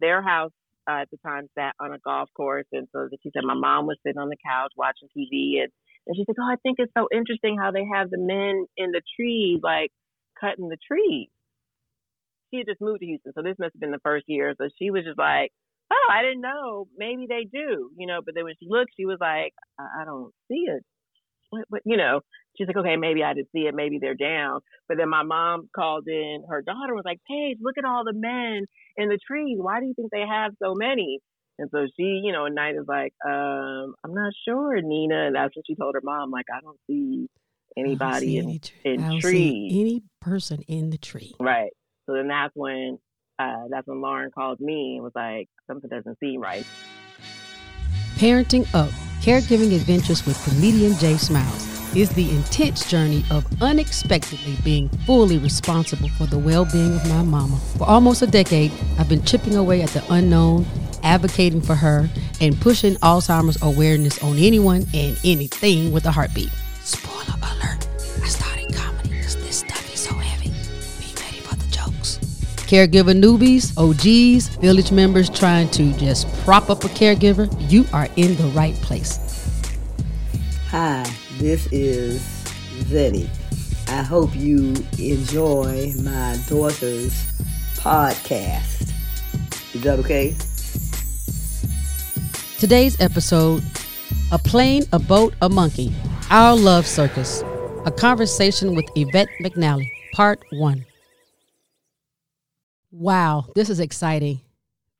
their house uh, at the time sat on a golf course, and so she said my mom was sitting on the couch watching TV, and, and she's like, "Oh, I think it's so interesting how they have the men in the trees, like cutting the trees." She had just moved to Houston, so this must have been the first year. So she was just like, "Oh, I didn't know. Maybe they do, you know." But then when she looked, she was like, "I, I don't see it." What, what, you know, she's like, okay, maybe I didn't see it. Maybe they're down. But then my mom called in. Her daughter was like, Paige, look at all the men in the trees. Why do you think they have so many? And so she, you know, at night is like, um, I'm not sure, Nina. And that's what she told her mom. Like, I don't see anybody see in, any in I don't trees. see any person in the tree. Right. So then that's when uh, that's when Lauren called me and was like, something doesn't seem right. Parenting Up Caregiving Adventures with comedian Jay Smiles is the intense journey of unexpectedly being fully responsible for the well being of my mama. For almost a decade, I've been chipping away at the unknown, advocating for her, and pushing Alzheimer's awareness on anyone and anything with a heartbeat. Spoiler alert, I started comedy because this stuff is so heavy. Be ready for the jokes. Caregiver newbies, OGs, village members trying to just prop up a caregiver, you are in the right place. Hi, this is Zenny. I hope you enjoy my daughter's podcast. Is that okay? Today's episode A Plane, a Boat, a Monkey, Our Love Circus, a conversation with Yvette McNally, Part 1. Wow, this is exciting.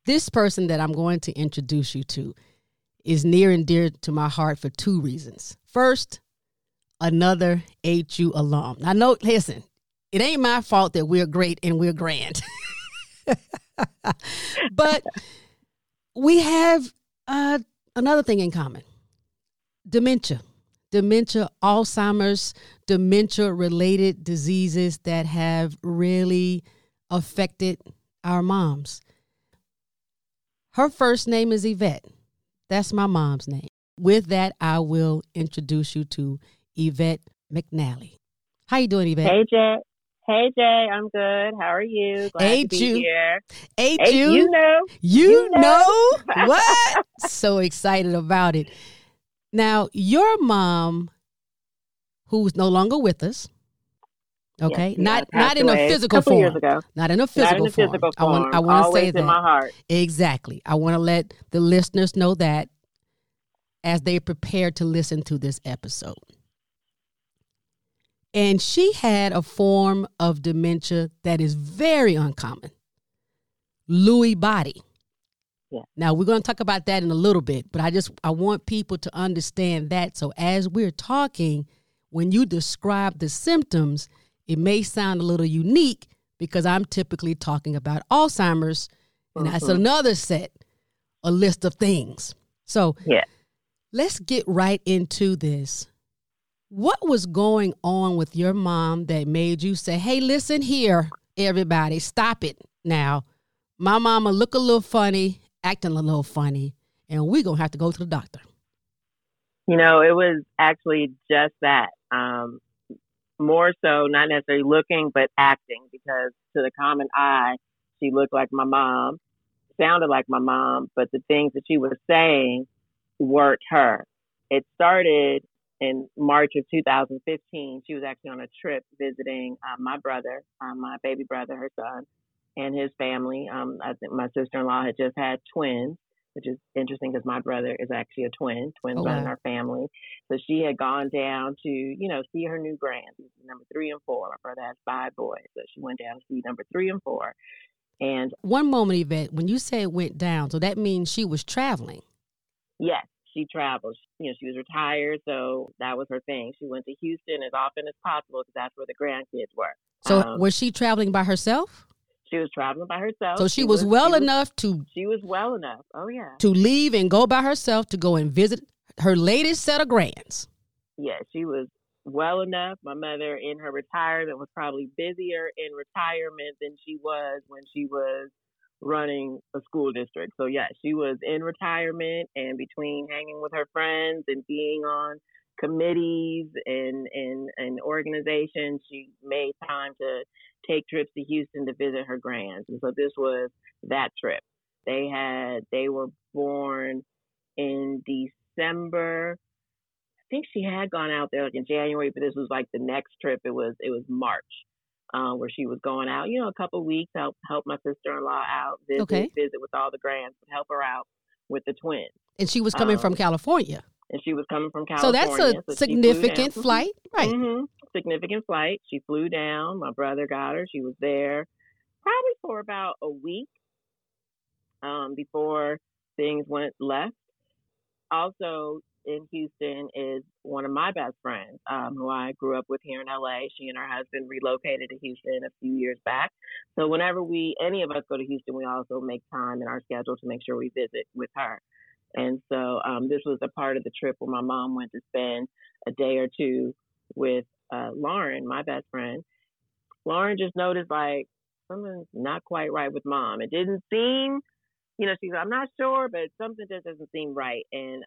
This person that I'm going to introduce you to is near and dear to my heart for two reasons. First, another HU alum. I know, listen, it ain't my fault that we're great and we're grand. but we have uh, another thing in common dementia. Dementia, Alzheimer's, dementia related diseases that have really affected our moms. Her first name is Yvette. That's my mom's name. With that, I will introduce you to Yvette McNally. How you doing, Yvette? Hey, Jay. Hey, Jay. I'm good. How are you? Glad Hey, to be Ju. here. Ain't Hey, you? you know. You You know, know. what? so excited about it. Now, your mom, who's no longer with us, okay, Yes, yeah, not passed not in a physical form, not in a physical in form. physical I want. I want to say in that my heart. exactly. I want to let the listeners know that as they prepare to listen to this episode. And she had a form of dementia that is very uncommon. Lewy body. Yeah. Now we're going to talk about that in a little bit, but I just I want people to understand that. So as we're talking, when you describe the symptoms, it may sound a little unique because I'm typically talking about Alzheimer's, and that's Mhm. another set, a list of things. So Yeah. let's get right into this. What was going on with your mom that made you say, "Hey, listen here, everybody, stop it now. My mama look a little funny, acting a little funny, and we're gonna have to go to the doctor." You know, it was actually just that. Um, more so, not necessarily looking, but acting, because to the common eye, she looked like my mom, sounded like my mom, but the things that she was saying weren't her. It started in March of 2015. She was actually on a trip visiting uh, my brother, uh, my baby brother, her son, and his family. Um, I think my sister-in-law had just had twins, which is interesting because my brother is actually a twin, twins Oh, run in our family. So she had gone down to, you know, see her new grands, number three and four. My brother has five boys, so she went down to see number three and four. And One moment, Yvette, when you say it went down, so that means she was traveling. yes, she traveled. You know, she was retired, so that was her thing. She went to Houston as often as possible because that's where the grandkids were. So Um, was she traveling by herself? she was traveling by herself. So she, was, well she was- enough to She was well enough. Oh yeah. to leave and go by herself to go and visit her latest set of grands. yeah, she was well enough. My mother in her retirement was probably busier in retirement than she was when she was running a school district. So yeah, she was in retirement and between hanging with her friends and being on committees and and and organizations, she made time to take trips to Houston to visit her grands. And so this was that trip. They had they were born in December. I think she had gone out there like in January, but this was like the next trip. It was it was March, uh, where she was going out. You know, a couple weeks help help my sister in law out, visit Okay. visit with all the grands, help her out with the twins. And she was coming from Um, California. And she was coming from California. So that's a so significant flight. Right. hmm Significant flight. She flew down. My brother got her. She was there probably for about a week um, before things went left. Also in Houston is one of my best friends um, who I grew up with here in LA. She and her husband relocated to Houston a few years back. So whenever we, any of us go to Houston, we also make time in our schedule to make sure we visit with her. And so um, this was a part of the trip where my mom went to spend a day or two with uh, Lauren, my best friend. Lauren just noticed like something's not quite right with mom. It didn't seem, you know, she's I'm not sure, but something just doesn't seem right. And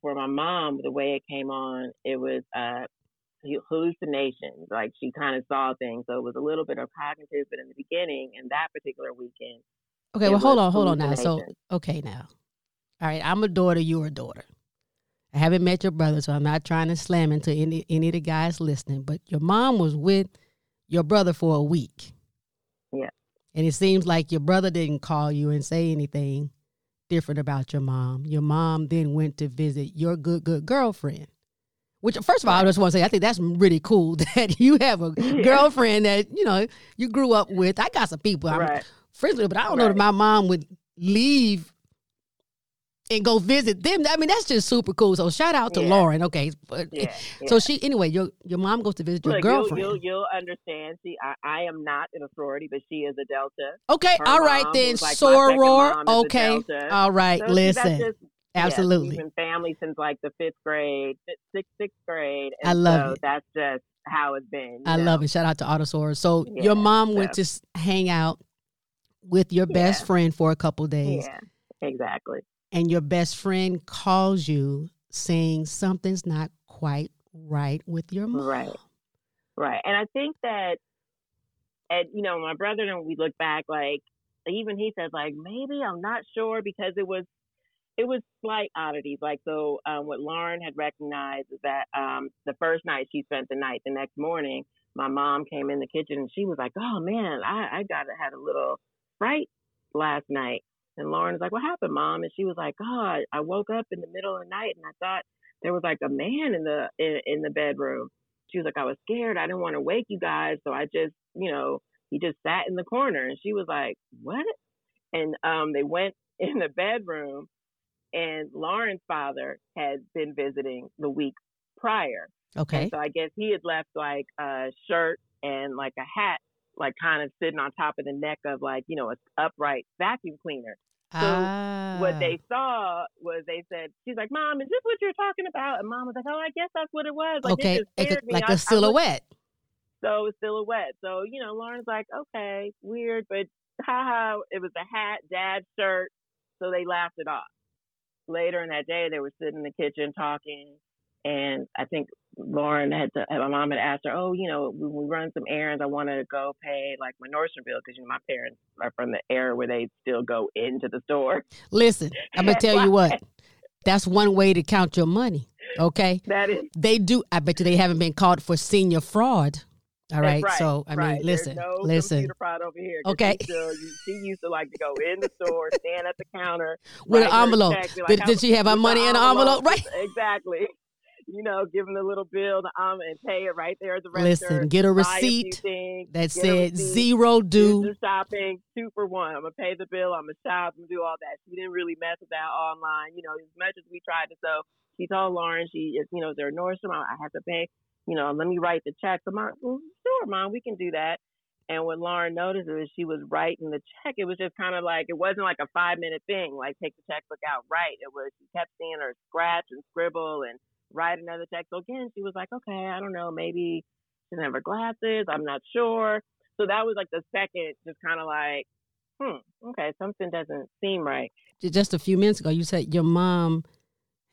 for my mom, the way it came on, it was uh, hallucinations. Like she kind of saw things, so it was a little bit of cognitive. But in the beginning, in that particular weekend, Okay, well, hold on, hold on now. So, okay, now. All right, I'm a daughter, you're a daughter. I haven't met your brother, so I'm not trying to slam into any any of the guys listening, but your mom was with your brother for a week. Yeah. And it seems like your brother didn't call you and say anything different about your mom. Your mom then went to visit your good, good girlfriend. Which, first of all, I just want to say, I think that's really cool that you have a Yeah. girlfriend that, you know, you grew up with. I got some people I'm right? friends with, but I don't know that my mom would leave and go visit them. I mean, that's just super cool. So shout out to Yeah. Lauren. Okay. But, Yeah. So yeah. she anyway, your your mom goes to visit your Look, you'll, girlfriend. you'll you'll understand. See, I, I am not an authority, but she is a Delta. okay, her all right then. like Soror. mom, is a Okay. All right. So, Listen. just- yeah, Absolutely. we've been family since like the fifth grade, sixth, sixth grade. I love so it. That's just how it's been. I love it. Shout out to Autosaurus. So Yeah, your mom went to hang out with your best Yeah. friend for a couple days, Yeah, exactly. And your best friend calls you saying something's not quite right with your mom. Right. Right. And I think that, and you know, my brother and we look back, like even he says, like maybe I'm not sure because it was, it was slight oddities. Like so, um, what Lauren had recognized is that um, the first night she spent the night, the next morning, my mom came in the kitchen and she was like, "Oh man, I I got had a little fright last night." And Lauren was like, "What happened, mom?" And she was like, "God, I woke up in the middle of the night and I thought there was like a man in the in, in the bedroom." She was like, "I was scared. I didn't want to wake you guys, so I just, you know, he just sat in the corner." And she was like, "What?" And um, they went in the bedroom, and Lauren's father had been visiting the week prior. Okay. And so I guess he had left like a shirt and like a hat, like kind of sitting on top of the neck of like, you know, a upright vacuum cleaner. So What Ah. they saw was they said, she's like, Mom, is this what you're talking about? And Mom was like, Oh, I guess that's what it was. Like, okay, It just like a, scared me. like I- a I silhouette. so it's silhouette. So, you know, Lauren's like, okay, weird, but haha, it was a hat, dad's shirt. So they laughed it off. Later in that day, they were sitting in the kitchen talking. And I think Lauren had to, my mom had asked her, oh, you know, when we run some errands, I want to go pay like my Nordstrom bill because, you know, my parents are from the era where they still go into the store. Listen, I'm gonna tell you what. That's one way to count your money. Okay, That is they do. I bet you they haven't been caught for senior fraud. All right. Right, So I mean, listen, no listen. computer fraud over here. 'cause Okay. she Still, you, she used to like to go in the store, stand at the counter With an envelope. check, be Did- did she have her money in an envelope? Right. Exactly. You know, give them the little bill, um, and pay it right there at the register. Listen, get a a receipt things, that said receipt, zero due. some shopping, two for one. I'm gonna pay the bill. I'm gonna shop and do all that. She didn't really mess with that online. You know, as much as we tried to. So she told Lauren, she is, you know, they're Nordstrom. I I have to pay. You know, let me write the check. So mom, well, sure, mom, we can do that. And what Lauren noticed is she was writing the check. It was just kind of like it wasn't like a five minute thing, like take the checkbook out, write. It was she kept seeing her scratch and scribble and write another check. So again, she was like, okay, I don't know, maybe she doesn't have her glasses. I'm not sure. So that was like the second, just kind of like, hmm, okay, something doesn't seem right. Just a few minutes ago, you said your mom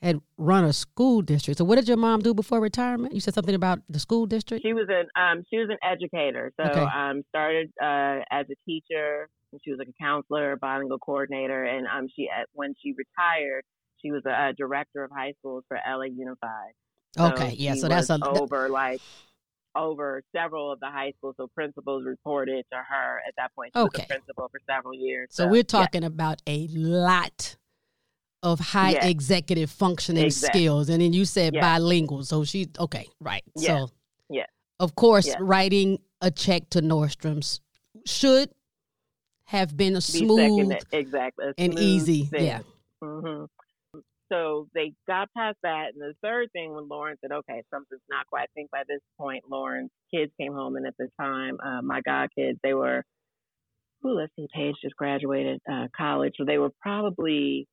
had run a school district. So what did your mom do before retirement? You said something about the school district. She was an um, she was an educator. So Okay. um, started uh, as a teacher. And she was like a counselor, bilingual coordinator, and um, she when she retired, she was a, uh director of high schools for LA Unified. So okay, yeah. So that's a over like over several of the high schools. So principals reported to her at that point. She was Okay. a principal for several years. so we're talking about a lot of high Yeah. executive functioning Exact- skills, and then you said Yeah. bilingual. So she okay, right? Yeah. So Yeah. of course, Yeah. writing a check to Nordstrom's should have been a Be smooth second, exactly a and easy. thing. Yeah. hmm So they got past that, and the third thing when Lauren said, "Okay, something's not quite." I think by this point, Lauren's kids came home, and at the time, uh, my god kids, they were, ooh, let's see, Paige just graduated uh, college, so they were probably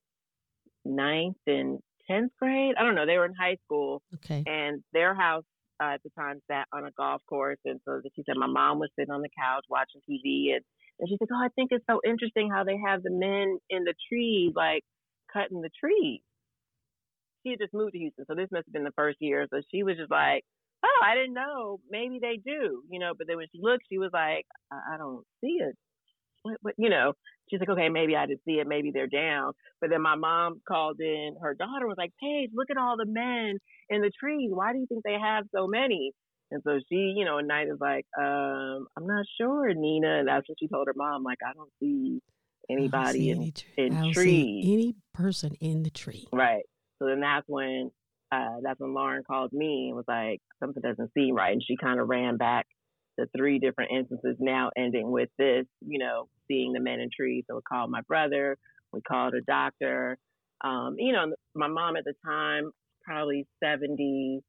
ninth and tenth grade. I don't know. They were in high school, Okay. and their house uh, at the time sat on a golf course. And so she said my mom was sitting on the couch watching TV, and, and she said, "Oh, I think it's so interesting how they have the men in the trees, like cutting the trees." She had just moved to Houston, so this must have been the first year. So she was just like, "Oh, I didn't know. Maybe they do, you know." But then when she looked, she was like, "I, I don't see it." What, what, you know, she's like, okay, maybe I didn't see it. Maybe they're down. But then my mom called in. Her daughter was like, Paige, look at all the men in the trees. Why do you think they have so many? And so she, you know, at night is like, um, I'm not sure, Nina. And that's what she told her mom. Like, I don't see anybody in, any tr- in I don't see trees. any person in the tree. Right. So then that's when uh, that's when Lauren called me and was like, something doesn't seem right. And she kind of ran back the three different instances now ending with this, you know, seeing the men in trees. So we called my brother, we called a doctor. Um, you know, my mom at the time, probably 70,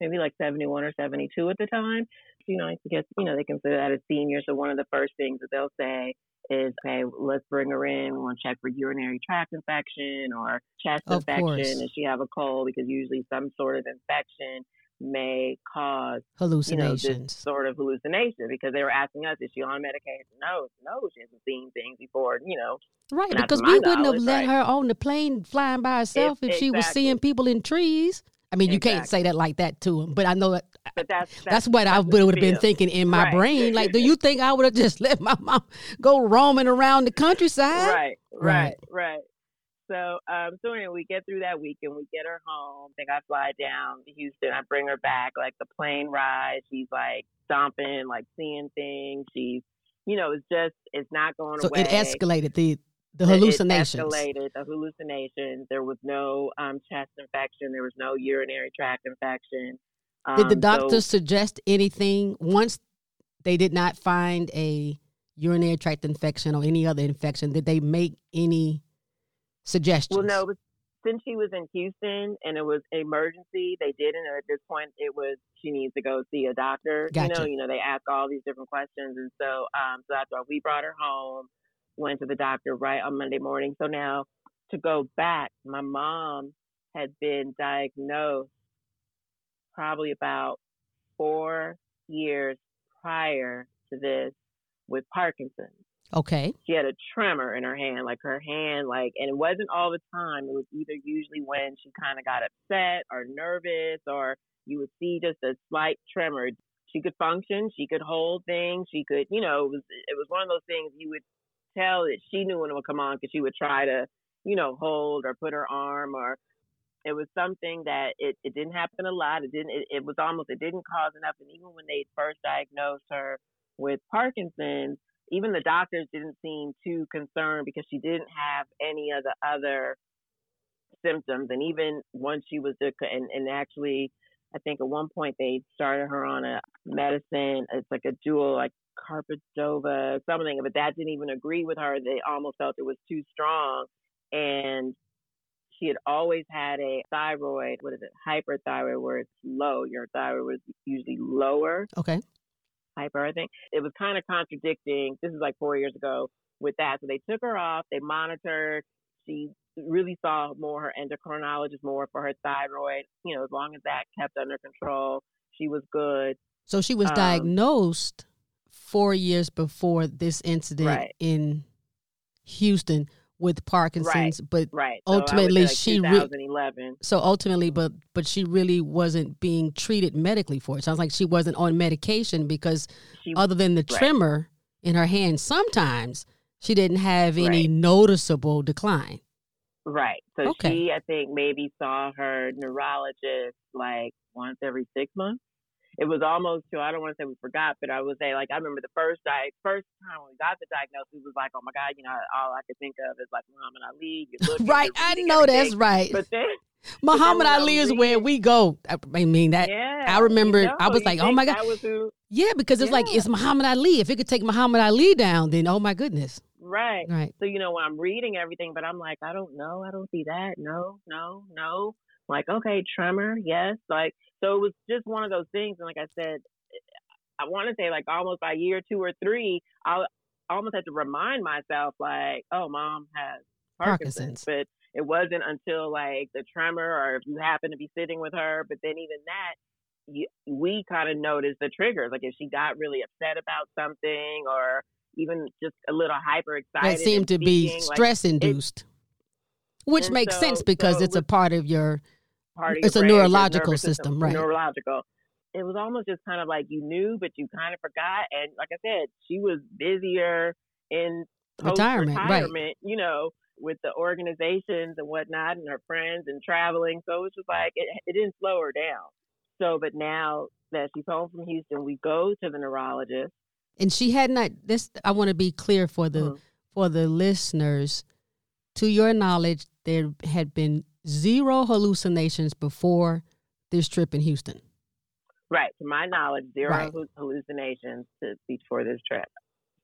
maybe like 71 or 72 at the time. You know, I guess, you know, they consider that a senior. So one of the first things that they'll say is, okay, let's bring her in. We want to check for urinary tract infection or chest Of infection. course. Does she have a cold? Because usually some sort of infection may cause you know, this Hallucinations. sort of hallucination because they were asking us, is she on medication? No, no, she hasn't seen things before, you know. right, because we wouldn't have let right. her on the plane flying by herself if, she was seeing people in trees. I mean, you can't say that like that to him, but I know that But that's that's, what I would have been thinking in my Right. brain. Like, do you think I would have just let my mom go roaming around the countryside? Right, Right. right, right. So, um, so anyway, we get through that week and we get her home. I think I fly down to Houston. I bring her back, like the plane ride. She's like stomping, like seeing things. She's, you know, it's just, it's not going So away. So it escalated the the hallucinations. Escalated the hallucinations. There was no um, chest infection. There was no urinary tract infection. Did the Um, doctors so- suggest anything once they did not find a urinary tract infection or any other infection? Did they make any suggestions? Well, no, since she was in Houston and it was emergency, they didn't. At this point, it was she needs to go see a doctor. You know, Gotcha. you know, they ask all these different questions, and so, um, so that's why we brought her home. Went to the doctor right on Monday morning. So now, to go back, my mom had been diagnosed probably about four years prior to this with Parkinson's Okay. she had a tremor in her hand, like her hand, like, and it wasn't all the time. It was either usually when she kind of got upset or nervous, or you would see just a slight tremor. She could function, she could hold things, she could, you know, it was it was one of those things you would tell that she knew when it would come on because she would try to, you know, hold or put her arm or. It was something that it, it didn't happen a lot. It didn't. It, it was almost. It didn't cause enough. And even when they first diagnosed her with Parkinson's, even the doctors didn't seem too concerned because she didn't have any of the other symptoms. And even once she was, and, and actually, I think at one point they started her on a medicine. It's like a dual, like carbidopa, something, but that didn't even agree with her. They almost felt it was too strong. And she had always had a thyroid, what is it, hyperthyroid, where it's low. Your thyroid was usually lower Okay. hyper, I think. It was kind of contradicting. This is like four years ago with that. So they took her off, they monitored. She really saw more her endocrinologist more for her thyroid. You know, as long as that kept under control, she was good. So she was Um, diagnosed four years before this incident Right. in Houston with Parkinson's, but Right. So would say, ultimately like, she re- 2011. so ultimately, but but she really wasn't being treated medically for it. Sounds like she wasn't on medication because She, other than the right. tremor in her hand, sometimes she didn't have any Right. noticeable decline. right. So Okay. she, I think, maybe saw her neurologist like once every six months. It was almost to I don't want to say we forgot, but I would say like I remember the first di- first time we got the diagnosis it was like oh my god you know all I could think of is like Muhammad Ali. Looking, Right, I know that's right. But then Muhammad Ali is where we go. I mean that. yeah, I remember- you I was like, oh my God. who Yeah, because it's like it's Muhammad Ali. If it could take Muhammad Ali down, then oh my goodness. right. Right. So you know when I'm reading everything, but I'm like I don't know, I don't see that. No, no, no. Like okay, tremor, yes. Like so it was just one of those things, and like I said, I want to say like almost by year two or three, I almost had to remind myself like, oh, mom has Parkinson's. Parkinson's, but it wasn't until like the tremor or if you happen to be sitting with her, but then even that. You, we kind of noticed the triggers, like if she got really upset about something, or even just a little hyper excited. That seemed to and be speaking, like, stress induced, which makes so- sense because so it it's a part of your. Part of It's a neurological nervous system, right. Neurological. It was almost just kind of like you knew, but you kind of forgot. And like I said, she was busier in Retirement, right. you know, with the organizations and whatnot, and her friends and traveling. So it was just like it, it didn't slow her down. So, but now that she's home from Houston, we go to the neurologist. And she had not. This I want to be clear for the Mhm. for the listeners. To your knowledge, there had been zero hallucinations before this trip in Houston. Right, to my knowledge, zero Right. hallucinations to before this trip.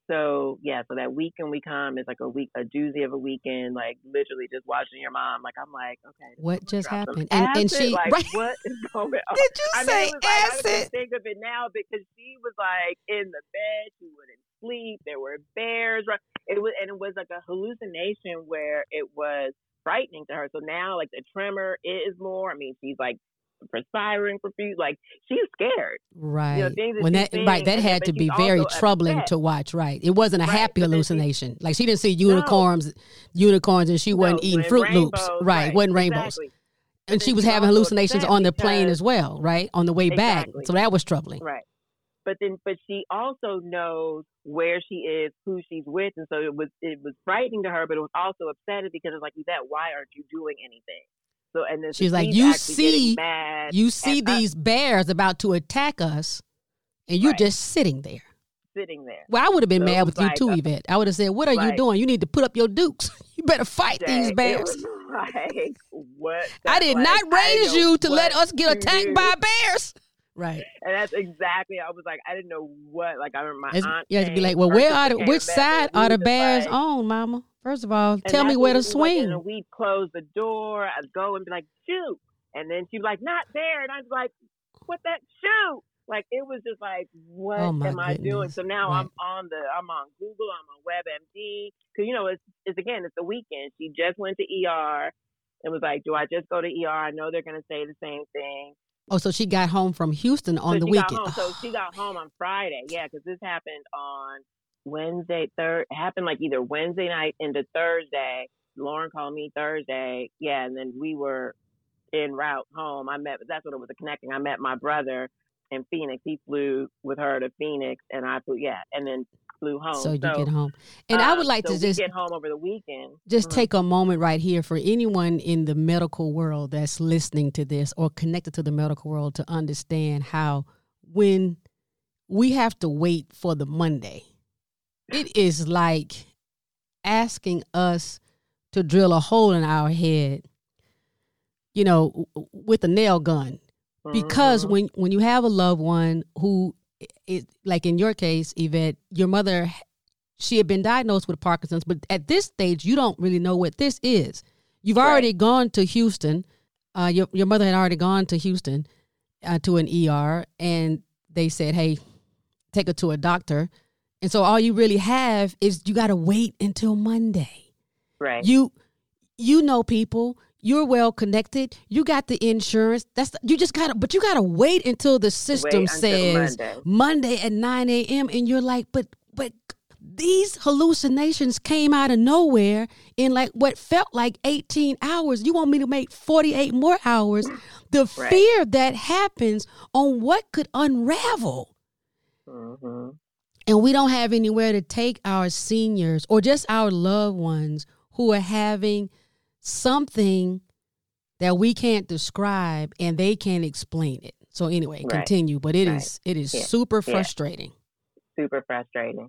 So yeah, so that weekend we come is like a week, a doozy of a weekend, like literally just watching your mom. Like I'm like, okay, What just happened? And- and she- like, right. what is going on? Did you I mean, say it was like, I acid? think of it now because she was like in the bed, she wouldn't sleep. There were bears. Right? It was, and it was like a hallucination where it was frightening to her. So now, like the tremor is more. I mean, she's like perspiring profuse. Like she's scared. Right. things that when that seeing, right, that had to be very troubling upset. to watch. Right. It wasn't a Right, happy then she- hallucination. like she didn't see unicorns, unicorns, and she wasn't No, eating and Fruit Loops. rainbows, Right. Wasn't rainbows. Exactly. And But she was having hallucinations on the plane as well. Right. On the way back. So that was troubling. Right. But then, but she also knows where she is, who she's with, and so it was it was frightening to her, but it was also upsetting because it's like, Yvette, why aren't you doing anything? So and then She's like, "You see- You see at us these bears about to attack us, and you're Right. just sitting there. sitting there. Well, I would have been So mad with you like too, a- Yvette. I would have said, "What are you doing? You need to put up your dukes. you better fight these Dang, it bears." like what? I did like, not raise you to let us get attacked do. by bears. Right. And that's exactly. I was like, I didn't know what. Like I remember my It's, aunt. Yeah, to be like, well, where are the, which side are the bears like- on, Mama? First of all, tell me where to swing. and we'd close the door. I'd go and be like, shoot. And then she'd be like, not there. And I was like, what that shoot? Like it was just like, what Oh, am I doing? So now Right. I'm on the, I'm on Google, I'm on WebMD, because you know it's, it's again, it's the weekend. She just went to ER and was like, do I just go to ER? I know they're gonna say the same thing. Oh, so she got home from Houston on so the weekend. Home, so she got home on Friday. Yeah, because this happened on Wednesday, third. Happened like either Wednesday night into Thursday. Lauren called me Thursday. Yeah, and then we were en route home. I met. That's what it was. A connecting. I met my brother in Phoenix. He flew with her to Phoenix, and I flew. Yeah, and then flew home. so you get home, and I would um, like so to just get home over the weekend. just Mhm. take a moment right here for anyone in the medical world that's listening to this or connected to the medical world to understand how when we have to wait for the Monday, it is like asking us to drill a hole in our head, you know, with a nail gun. Because Mhm. when when you have a loved one who is like in your case, Yvette, your mother she had been diagnosed with Parkinson's, but at this stage, you don't really know what this is. You've Right. already gone to Houston. Uh, your your mother had already gone to Houston uh, to an ER, and they said, "Hey, take her to a doctor." And so all you really have is you got to wait until Monday. right. You you know people. You're well connected. You got the insurance. That's you just gotta, but you gotta wait until the system Wait says Monday. Monday at nine a.m. and you're like, but but these hallucinations came out of nowhere in like what felt like 18 hours. You want me to make 48 more hours? The Right. fear that happens on what could unravel. hmm And we don't have anywhere to take our seniors or just our loved ones who are having something that we can't describe and they can't explain it. So anyway, Right. continue, but it is Right. it is Yeah. super Yeah. frustrating. Super frustrating.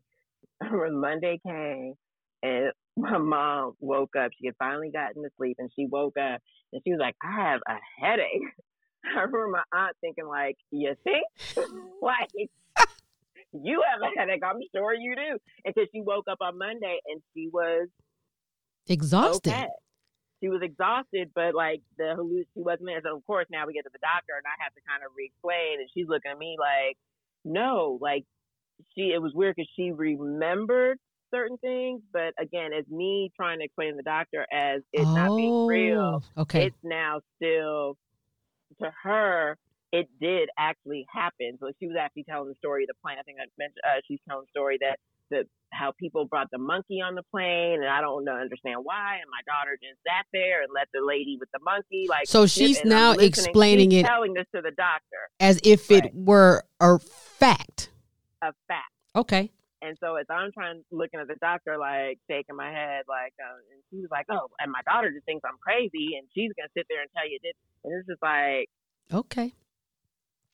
when Monday came and my mom woke up, she had finally gotten to sleep and she woke up and she was like, I have a headache. I remember my aunt thinking like, you think? like, you have a headache. I'm sure you do. And because she woke up on Monday and she was Exhausted. okay. She was exhausted, but like the halluc, she wasn't there. So of course now we get to the doctor and I have to kind of re-explain, and she's looking at me like, no, like she. It was weird because she remembered certain things, but again, as me trying to explain to the doctor as it not being real, Oh, Okay. it's now still to her. It did actually happen. So she was actually telling the story of the plane. I think I mentioned uh, she's telling the story that the how people brought the monkey on the plane, and I don't understand why. And my daughter just sat there and let the lady with the monkey like. So she's now explaining She's it- telling this to the doctor, As if it were a fact. a fact. Okay. And so as I'm trying looking at the doctor, like shaking my head, like, uh, and she was like, "Oh," and my daughter just thinks I'm crazy, and she's gonna sit there and tell you this, and it's just like, Okay.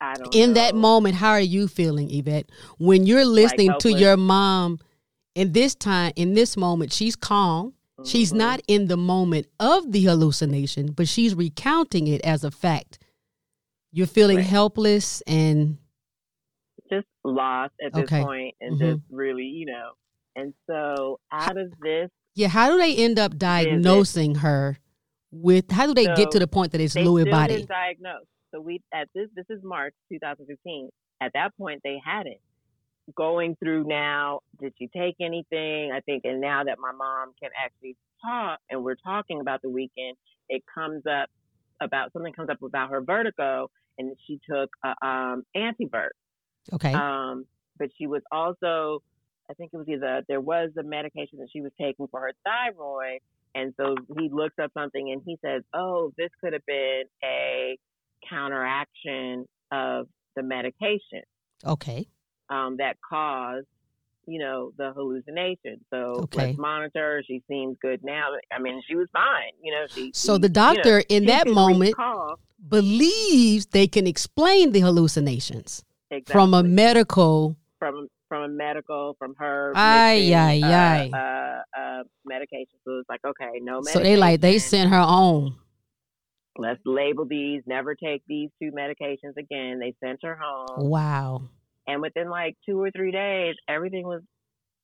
I don't. In that moment, how are you feeling, Yvette? When you're listening to your mom in this time, in this moment, she's calm. She's Mhm. not in the moment of the hallucination, but she's recounting it as a fact. You're feeling Right. helpless and just lost at this Okay. point and Mhm. just really, you know. And so out of this, yeah, how do they end up diagnosing her with how do they get to the point that it's Lewy body? didn't diagnose. So we at this this is March 2015. At that point, they hadn't. Going through now, did she take anything? I think, and now that my mom can actually talk, and we're talking about the weekend, it comes up about something comes up about her vertigo, and she took a um, antivert. Okay. Um, but she was also, I think it was either there was a medication that she was taking for her thyroid, and so he looks up something and he says, "Oh, this could have been a counteraction of the medication okay. um, that caused." You know the hallucination. So Okay. let's monitor. her. She seems good now. I mean, she was fine. You know, she. So she- the you know, doctor in that moment recall- believes they can explain the hallucinations exactly. from a medical from from a medical from her Ay, mixing, ay, uh. Uh, uh, medication. So it's like okay, no medication. so they like they sent her on. Let's label these. Never take these two medications again. They sent her home, Wow. and within like two or three days, everything was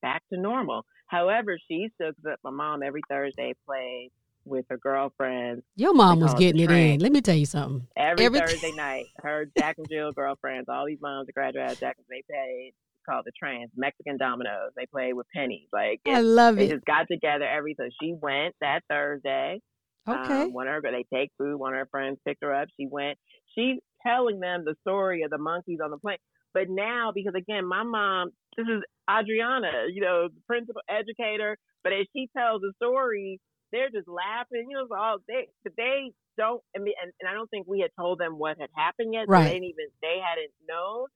back to normal. However, she still up. My mom every Thursday plays with her girlfriends. Your mom was call it the getting it in. Let me tell you something. Every, Every- Thursday night, her Jack and Jill girlfriends, all these moms that graduated Jack and they played called the Trans Mexican Dominoes. They played with pennies. Like I love They it. just got together every so she went that Thursday. Okay. Um, one of her they take food, one of her friends picked her up. She went. She's telling them the story of the monkeys on the plane. But now, because again, my mom, this is Adriana, you know, the principal educator. But as she tells the story, they're just laughing. You know, it's all they, but they don't. I mean, and, and I don't think we had told them what had happened yet. so Right. they didn't even they hadn't known.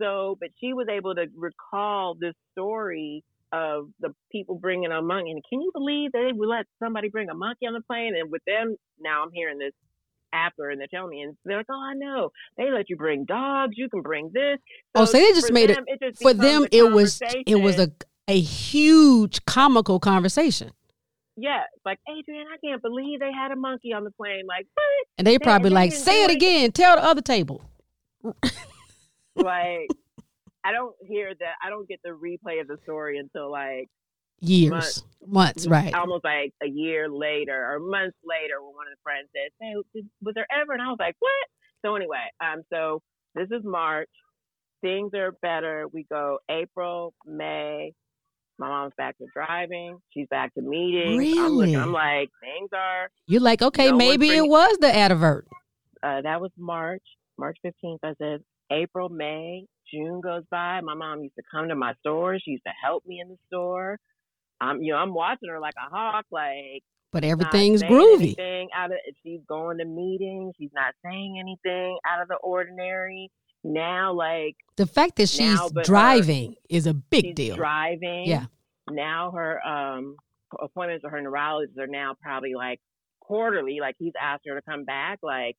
So, but she was able to recall this story of the people bringing a monkey. And can you believe they would let somebody bring a monkey on the plane? And with them, now I'm hearing this after, and they're telling me, and they're like, "Oh, I know. They let you bring dogs. You can bring this." Oh, so they just made it- them, just For them, it was it was a a huge comical conversation, yeah, like Adrian, I can't believe they had a monkey on the plane. Like what? and they probably they like say it it." again. Tell the other table. Like I don't hear that. I don't get the replay of the story until like Years, Months. months, right? almost like a year later or months later when one of the friends says, Hey, did, was there ever? And I was like, What? So anyway, um, so this is March. Things are better. We go April, May. My mom's back to driving. She's back to meetings. I'm looking. Really? I'm like, things are. You're like, okay, No maybe it was the antivert. Uh, that was March, March 15th. I said April, May, June goes by. My mom used to come to my store. She used to help me in the store. I'm, you know, I'm watching her like a hawk, like. But everything's groovy. Out of, she's going to meetings. She's not saying anything out of the ordinary. Now, like the fact that she's driving her, is a big deal. Driving. Yeah. Now her um appointments with her neurologist are now probably like quarterly. Like he's asked her to come back. Like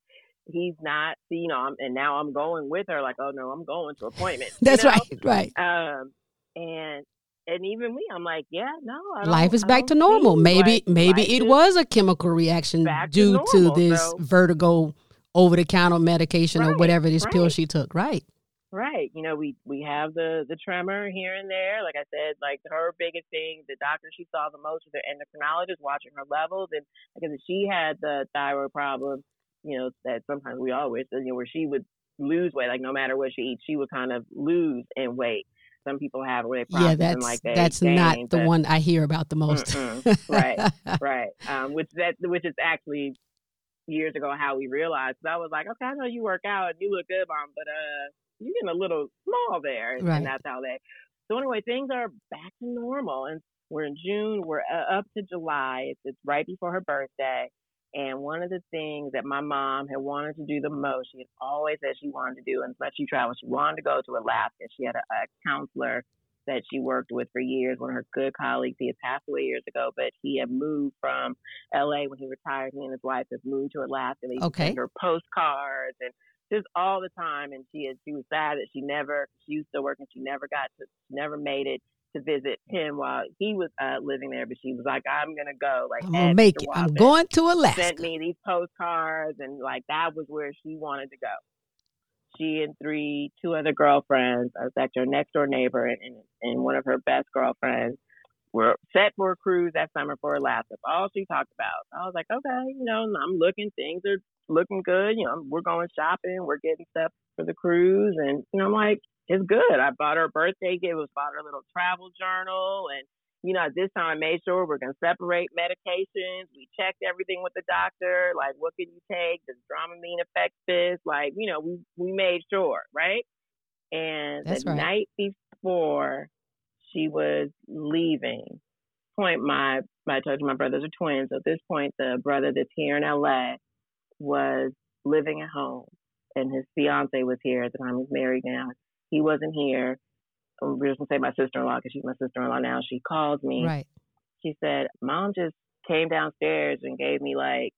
he's not, you know, I'm, and now I'm going with her. Like, oh no, I'm going to appointments. That's know? right, right. Um, and and even me, I'm like, yeah, no, life is back to normal. Maybe like, maybe it was a chemical reaction due to, to this so, vertigo over the counter medication right, or whatever this right. pill she took. Right. Right. You know, we we have the the tremor here and there. Like I said, like her biggest thing, the doctor she saw the most was the endocrinologist watching her levels, and because she had the thyroid problem, you know, that sometimes we always, you know, where she would lose weight, like no matter what she eats, she would kind of lose in weight. Some people have where they yeah, that's like that's gain, not the one I hear about the most. right, right. Um, which that which is actually years ago how we realized. So I was like, okay, I know you work out and you look good, mom, but uh you're getting a little small there. Right. And that's how they. So anyway, things are back to normal, and we're in June. We're uh, up to July. It's, it's right before her birthday. And one of the things that my mom had wanted to do the most, she had always said she wanted to do, and but she traveled, she wanted to go to Alaska. She had a, a counselor that she worked with for years, one of her good colleagues. He had passed away years ago, but he had moved from LA when he retired. He and his wife had moved to Alaska. They okay. sent her postcards and just all the time. And she had, she was sad that she never, she used to work and she never got to, she never made it to visit him while he was uh, living there. But she was like, I'm to go. Like, I'm going to make it. I'm going to Alaska. Sent me these postcards. And like, that was where she wanted to go. She and three, two other girlfriends, I was actually her next door neighbor and, and, and one of her best girlfriends were set for a cruise that summer for Alaska. All she talked about. I was like, okay, you know, I'm looking, things are looking good. You know, we're going shopping, we're getting stuff for the cruise, and you know, I'm like, it's good. I bought her a birthday gift, was bought her a little travel journal, and you know, at this time I made sure we're gonna separate medications. We checked everything with the doctor, like what can you take? Does Dramamine affect this? Like, you know, we we made sure, right? And That's the right. night before she was leaving, point my I told you my brothers are twins. So At this point, the brother that's here in LA was living at home, and his fiance was here at the time. He's married now. He wasn't here. I'm just gonna say my sister-in-law because she's my sister-in-law now. She called me. Right. She said, "Mom just came downstairs and gave me like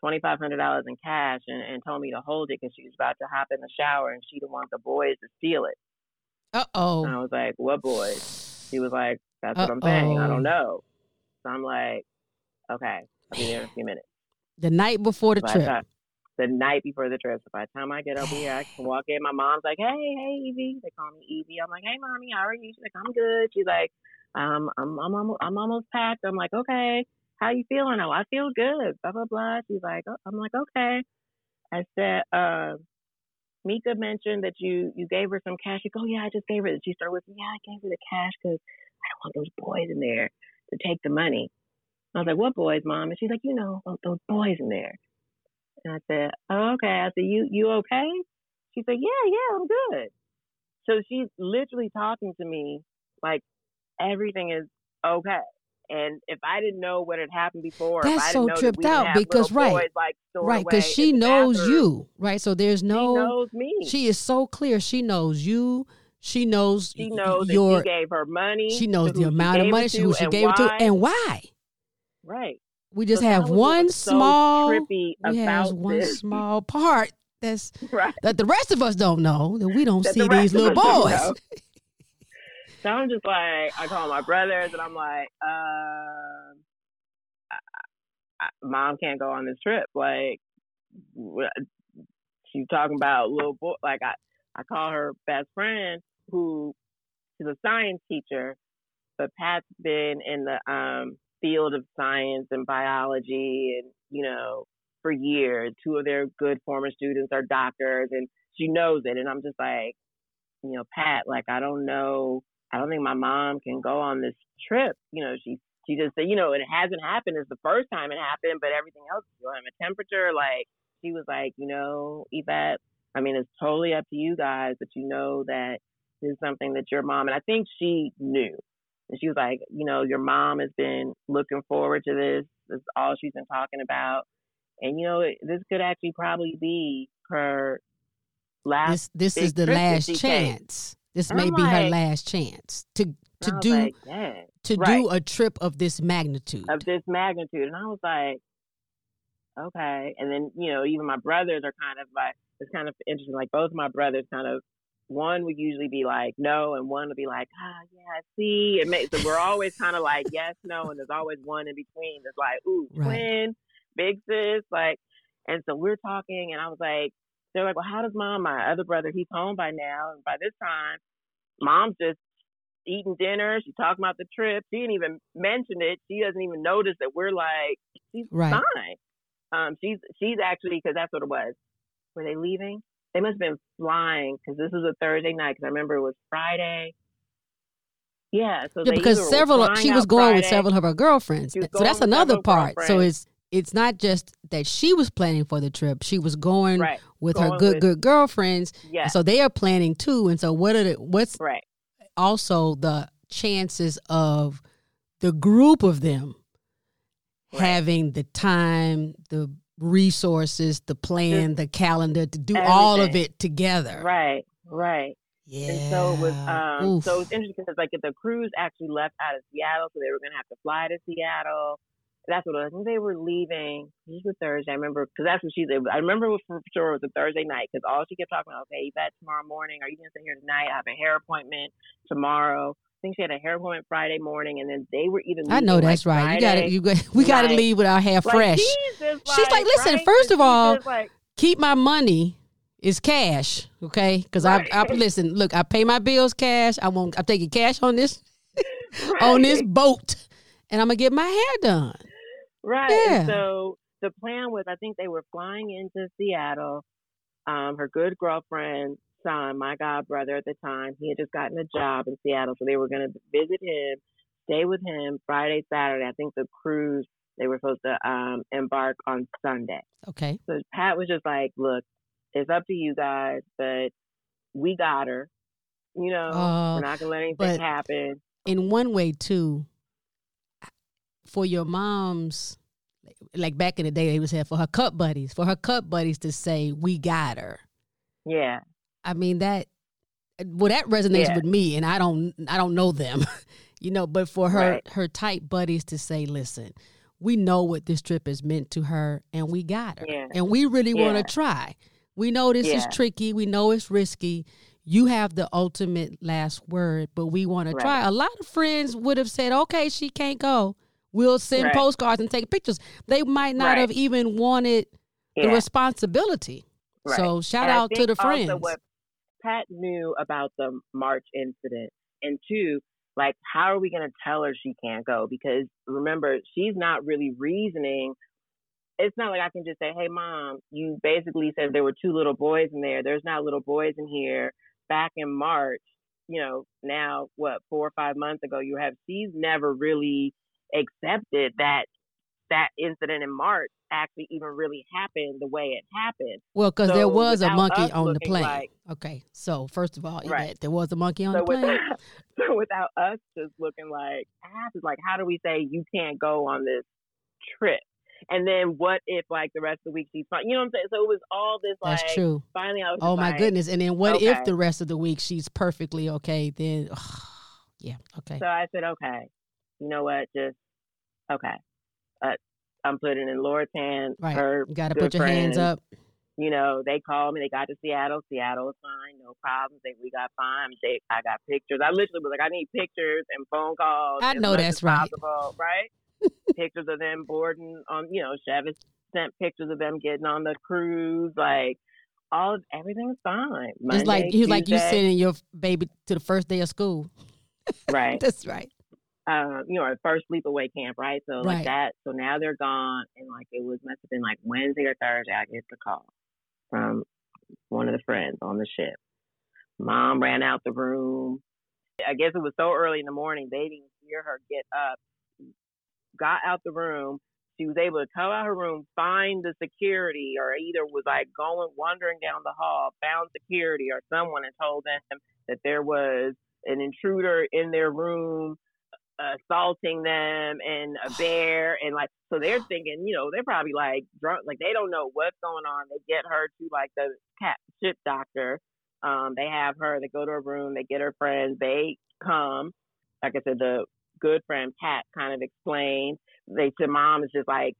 twenty five hundred dollars in cash and, and told me to hold it because she was about to hop in the shower and she didn't want the boys to steal it." Uh oh. I was like, "What boys?" She was like, "That's Uh-oh. what I'm saying. I don't know." So I'm like, "Okay, I'll be there in a few minutes." The night before the trip. The night before the trip. So by the time I get over here, I can walk in. My mom's like, "Hey, hey, Evie." They call me Evie. I'm like, "Hey, mommy, how are you?" She's like, "I'm good." She's like, um, "I'm I'm I'm, I'm almost packed." I'm like, "Okay, how you feeling?" Oh, I feel good. Blah blah blah. She's like, oh. "I'm like, okay." I said, uh, Mika mentioned that you you gave her some cash. She go, "Yeah, I just gave her." She started with, "Yeah, I gave her the cash because I don't want those boys in there to take the money." I was like, what boys, mom? And she's like, you know, those boys in there. And I said, oh, okay. I said, you, you okay? She said, yeah, yeah, I'm good. So she's literally talking to me like everything is okay. And if I didn't know what had happened before, that's so tripped that out because right, boys, like, right, because she knows bathroom, you, right? So there's no, she knows me. She is so clear. She knows you. She knows. She knows your, that you gave her money. She knows the amount of money who she gave why. it to and why. Right. We just so have one small so we have one this. small part that's right. that the rest of us don't know that we don't that see the these little boys. so I'm just like I call my brothers and I'm like, uh, I, I, mom can't go on this trip. Like she's talking about little boy. Like I, I call her best friend who she's a science teacher, but Pat's been in the um field of science and biology and, you know, for years. Two of their good former students are doctors and she knows it. And I'm just like, you know, Pat, like, I don't know. I don't think my mom can go on this trip. You know, she, she just said, you know, it hasn't happened. It's the first time it happened, but everything else, you know, a temperature. Like, she was like, you know, Yvette, I mean, it's totally up to you guys, but you know that is something that your mom and I think she knew. And she was like, you know, your mom has been looking forward to this. This is all she's been talking about. And you know, this could actually probably be her last. This this is the last chance. This and may I'm be like, her last chance to to do like, yeah, to right. do a trip of this magnitude. Of this magnitude. And I was like, okay. And then, you know, even my brothers are kind of like it's kind of interesting. Like both my brothers kind of one would usually be like no and one would be like ah yeah I see it makes so we're always kind of like yes no and there's always one in between that's like ooh right. twin big sis like and so we're talking and I was like they're like well how does mom my other brother he's home by now and by this time mom's just eating dinner she's talking about the trip she didn't even mention it she doesn't even notice that we're like she's right. fine um she's she's actually because that's what it was were they leaving they must have been flying because this was a Thursday night. Because I remember it was Friday. Yeah, so yeah, because several she was going Friday. with several of her girlfriends. So that's another part. So it's it's not just that she was planning for the trip; she was going right. with going her good with, good girlfriends. Yeah, so they are planning too. And so what are the what's right? Also, the chances of the group of them right. having the time, the resources, the plan, Just the calendar to do everything. all of it together. Right, right. Yeah. And so it was um Oof. so it's interesting because like the cruise actually left out of Seattle, so they were gonna have to fly to Seattle. That's what I think they were leaving. This was Thursday. I remember because that's what she said. I remember for sure it was a Thursday night because all she kept talking about. Okay, Yvette, tomorrow morning. Are you gonna stay here tonight? I have a hair appointment tomorrow think she had a hair appointment Friday morning, and then they were even. I know that's like right. Friday you got to you got we got to leave with our hair like, fresh. Jesus, She's like, listen. Right? First of all, keep my money is cash, okay? Because right. I, I listen. Look, I pay my bills cash. I won't. I'm taking cash on this right. on this boat, and I'm gonna get my hair done. Right. Yeah. So the plan was, I think they were flying into Seattle. Um, her good girlfriend son, my god brother at the time, he had just gotten a job in Seattle, so they were going to visit him, stay with him Friday, Saturday. I think the cruise they were supposed to um, embark on Sunday. Okay. So Pat was just like, "Look, it's up to you guys, but we got her. You know, uh, we're not gonna let anything happen." In one way, too, for your mom's like back in the day, they would say for her cup buddies, for her cup buddies to say, "We got her." Yeah. I mean that well that resonates yeah. with me and I don't I don't know them. you know, but for her right. her tight buddies to say, "Listen, we know what this trip has meant to her and we got her. Yeah. And we really yeah. want to try. We know this is tricky, we know it's risky. You have the ultimate last word, but we want right. to try. A lot of friends would have said, "Okay, she can't go. We'll send right. postcards and take pictures." They might not have even wanted the responsibility. So shout and out to the friends. What Pat knew about the March incident, and two, like, how are we going to tell her she can't go? Because remember, she's not really reasoning. It's not like I can just say, hey, mom, you basically said there were two little boys in there. There's not little boys in here. Back in March, you know, now, what, four or five months ago, you have, she's never really accepted that that incident in March actually even really happened the way it happened. Well, because so there was a monkey on the plane. Like, okay, so first of all, right. there was a monkey on so the plane. Without, so without us just looking like ah, asses, like how do we say you can't go on this trip? And then what if like the rest of the week she's fine? You know what I'm saying? So it was all this like. That's true. Finally, I was. Like, Oh my like, goodness! And then what okay. if the rest of the week she's perfectly okay? Then, oh, yeah, okay. So I said, okay, you know what? Just okay. I'm putting in Laura's hands. Right. Her you got to put your hands up. You know, they called me. They got to Seattle. Seattle was fine, no problems. They we got fine. They I got pictures. I literally was like, I need pictures and phone calls. I know that's right. Possible, right? pictures of them boarding on. You know, Chevy sent pictures of them getting on the cruise. Like all of everything's fine. Monday, it's like you like you sending your baby to the first day of school. Right. that's right uh, you know, our first sleepaway camp, right? So right. like that. So now they're gone, and like it was must have been like Wednesday or Thursday. I get the call from one of the friends on the ship. Mom ran out the room. I guess it was so early in the morning they didn't hear her get up. Got out the room. She was able to come out her room, find the security, or either was like going wandering down the hall, found security or someone, and told them that there was an intruder in their room assaulting them and a bear and like so they're thinking you know they're probably like drunk like they don't know what's going on they get her to like the cat ship doctor um they have her they go to her room they get her friends they come like i said the good friend pat kind of explains they said mom is just like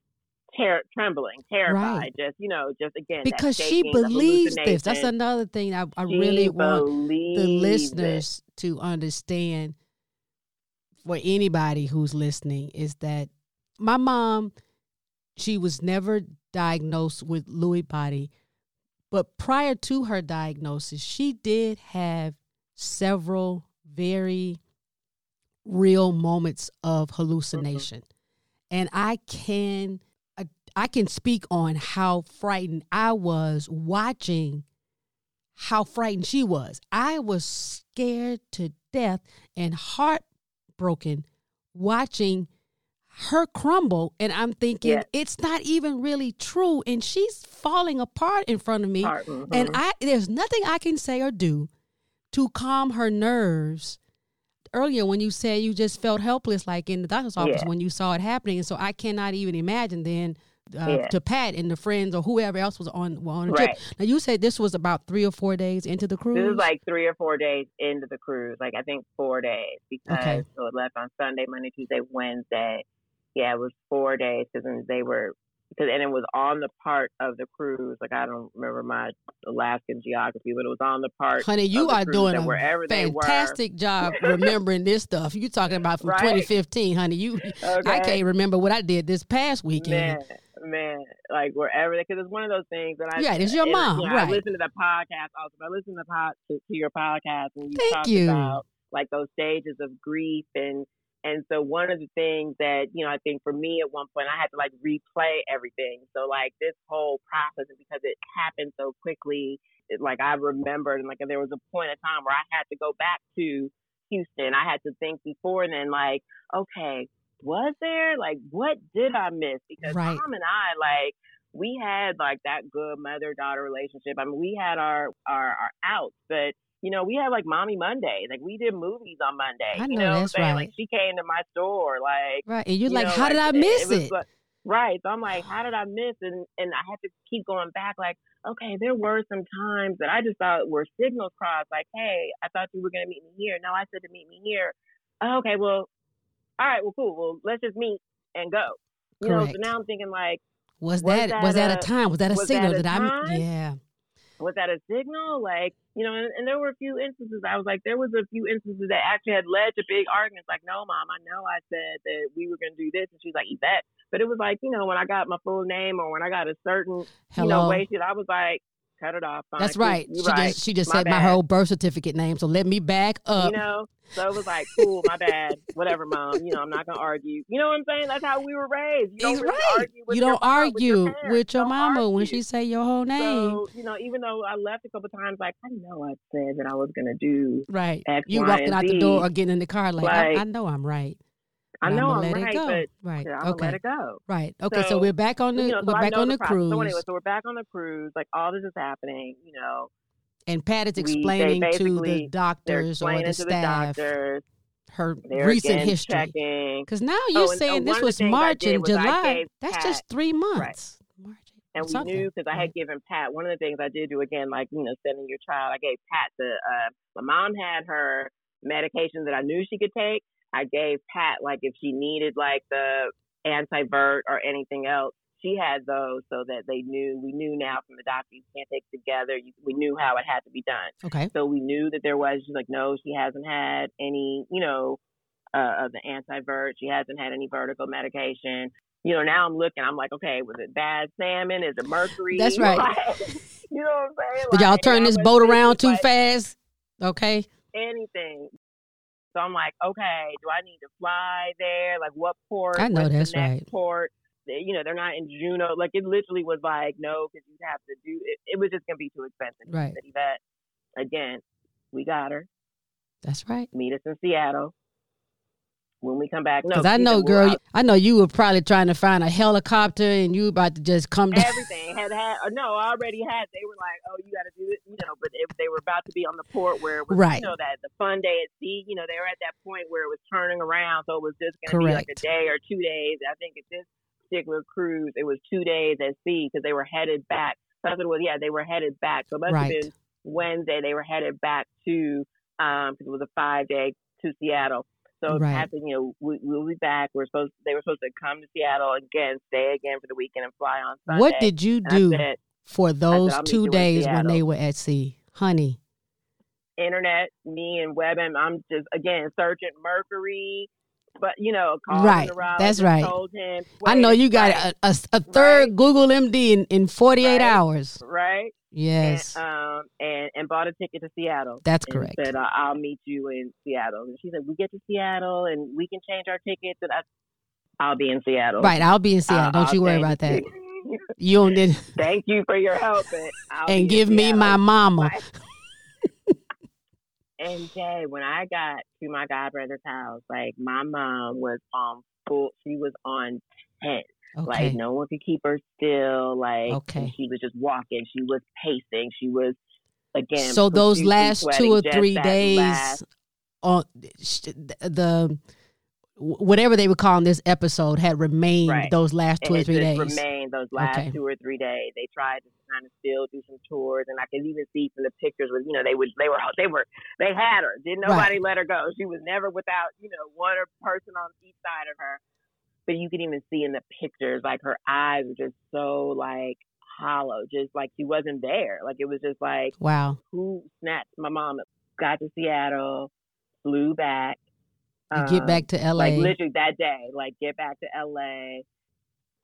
ter- trembling terrified Right. just you know just again because she shaking, the believes this. That's another thing I, I really want the believes it. listeners to understand for anybody who's listening is that my mom she was never diagnosed with Lewy body but prior to her diagnosis she did have several very real moments of hallucination mm-hmm. and i can I, I can speak on how frightened i was watching how frightened she was. I was scared to death and heartbroken watching her crumble. And I'm thinking, Yes. it's not even really true. And she's falling apart in front of me. Mhm. And I there's nothing I can say or do to calm her nerves. Earlier, when you said you just felt helpless, like in the doctor's office Yeah. when you saw it happening, and so I cannot even imagine then uh, Yeah. to Pat and the friends or whoever else was on were on the Right. trip. Now you said this was about three or four days into the cruise. This is like three or four days into the cruise. Like I think four days because Okay. so it left on Sunday, Monday, Tuesday, Wednesday. Yeah, it was four days because they were because and it was on the part of the cruise. Like I don't remember my Alaskan geography, but it was on the part. Honey, you are doing a wherever they fantastic job remembering this stuff. You talking about from Right. 2015, honey. You, I can't remember what I did this past weekend. Man, man, like wherever, because it's one of those things that I. Yeah, it's your and, mom, you know, right. I listen to the podcast also. I listen to, pod, to, to your podcast, and you Thank you. about like those stages of grief, and and so one of the things that you know, I think for me at one point, I had to like replay everything. So like this whole process, and because it happened so quickly, it, like I remembered, and like there was a point in time where I had to go back to Houston. I had to think before and then, like, okay, was there like what did I miss? Because Right. Tom and I like we had like that good mother daughter relationship. I mean, we had our our our outs, but you know, we had like mommy Monday. Like we did movies on Monday. I you know know what I'm that's right. Like she came to my store, like Right. And you're you like, know, how did I miss it? like- right. So I'm like, how did I miss? And and I had to keep going back. Like, okay, there were some times that I just thought were signals crossed. Like, hey, I thought you were gonna meet me here. No, I said to meet me here. Oh, okay, well, all right, well, cool. Well, let's just meet and go. You know. So now I'm thinking like, was, was that, was that that a time? Was that a was signal that a I yeah. was that a signal? Like, you know, and, and there were a few instances. I was like, there was a few instances that actually had led to big arguments. Like, no, mom, I know I said that we were going to do this, and she's like, Yvette. But it was like, you know, when I got my full name or when I got a certain, you know, Hello. way shit, I was like, cut it off. Fine, That's right. She right. just she just My said my whole birth certificate name. So let me back up. You know, so it was like, cool, my bad, whatever, mom. You know, I'm not gonna argue. You know what I'm saying? That's how we were raised. You don't He's really right. argue with You your don't mom, with your argue parents. with your mama when she say your whole name. So you know, even though I left a couple times, like I know I said that I was gonna do right. X, You Y, walking out the door or getting in the car like, I, Like, I know I'm right. I know I'm let right, it go. but right. yeah, I'm gonna okay. let it go. Right. Okay. So, So, we're back on the you know, we're back on the, process. cruise, So anyway, so we're back on the cruise. Like all this is happening. You know, and Pat is we- explaining to the doctors or the to the staff her They're recent history. Because now Oh, you're uh, saying this was March and was July. That's Pat- just three months. March and we something. knew because I had given Pat one of the things I did do again, like you know, sending your child. I gave Pat the. Uh, my mom had her medication that I knew she could take. I gave Pat like if she needed like the antivert or anything else. She had those so that they knew. We knew now from the doctor you can't take it together. You, we knew how it had to be done. Okay. So we knew that there was. She's like, no, she hasn't had any, you know, uh, of the antivert. She hasn't had any vertigo medication. You know, now I'm looking. I'm like, okay, was it bad salmon? Is it mercury? That's right. Like, you know what I'm saying? Did y'all turn this boat around too like, fast? Okay. Anything. So I'm like, okay, do I need to fly there? Like, what port? I know What's that's right. Port. You know, they're not in Juneau. Like, it literally was like, no, because you'd have to do it. It was just gonna be too expensive. Right. Yvette, again, we got her. That's right. meet us in Seattle. When we come back, no, Because I know, girl, I know you were probably trying to find a helicopter and you about to just come down. everything had had uh, no I already had. They were like oh you got to do it you know but if they were about to be on the port where it was Right. you know that the fun day at sea you know they were at that point where it was turning around so it was just going to be like a day or two days. I think at this particular cruise it was two days at sea because they were headed back. Something was yeah they were headed back. So it must Right. have been Wednesday they were headed back to um 'cause it was a five day to Seattle so Right. after you know we, we'll be back we're supposed they were supposed to come to Seattle again stay again for the weekend and fly on Sunday What did you do said, for those "I'll meet you two days when they were at sea? Honey, internet, me and WebMD, I'm just again Sergeant Mercury, but you know, called Right, that's right. Told him, I know you got right, a, a, a third Right. Google MD in, in 48 Right. hours. right, Yes. and, um, and and bought a ticket to Seattle. That's and correct. Said "I- I'll meet you in Seattle. And she said we get to Seattle and we can change our tickets. And I, I'll be in Seattle. right. I'll be in Seattle. I'll- Don't I'll you worry about that. You don't need, Thank you for your help, I'll and give me my Seattle. mama. And Jay, when I got to my godbrother's house, like my mom was on full, she was on 10. Like no one could keep her still. Like Okay. she was just walking. She was pacing. She was again. So those last two or three days on the whatever they were calling this episode had remained Right. those last two and or three days. remained those last Okay. two or three days. They tried to kind of still do some tours, and I could even see from the pictures where you know they would they were they were they had her. Didn't nobody let her go. She was never without you know one person on each side of her. But you could even see in the pictures like her eyes were just so like hollow, just like she wasn't there. Like it was just like Wow. who snatched my mom got to Seattle, flew back. You get um, back to LA. like literally that day, like get back to LA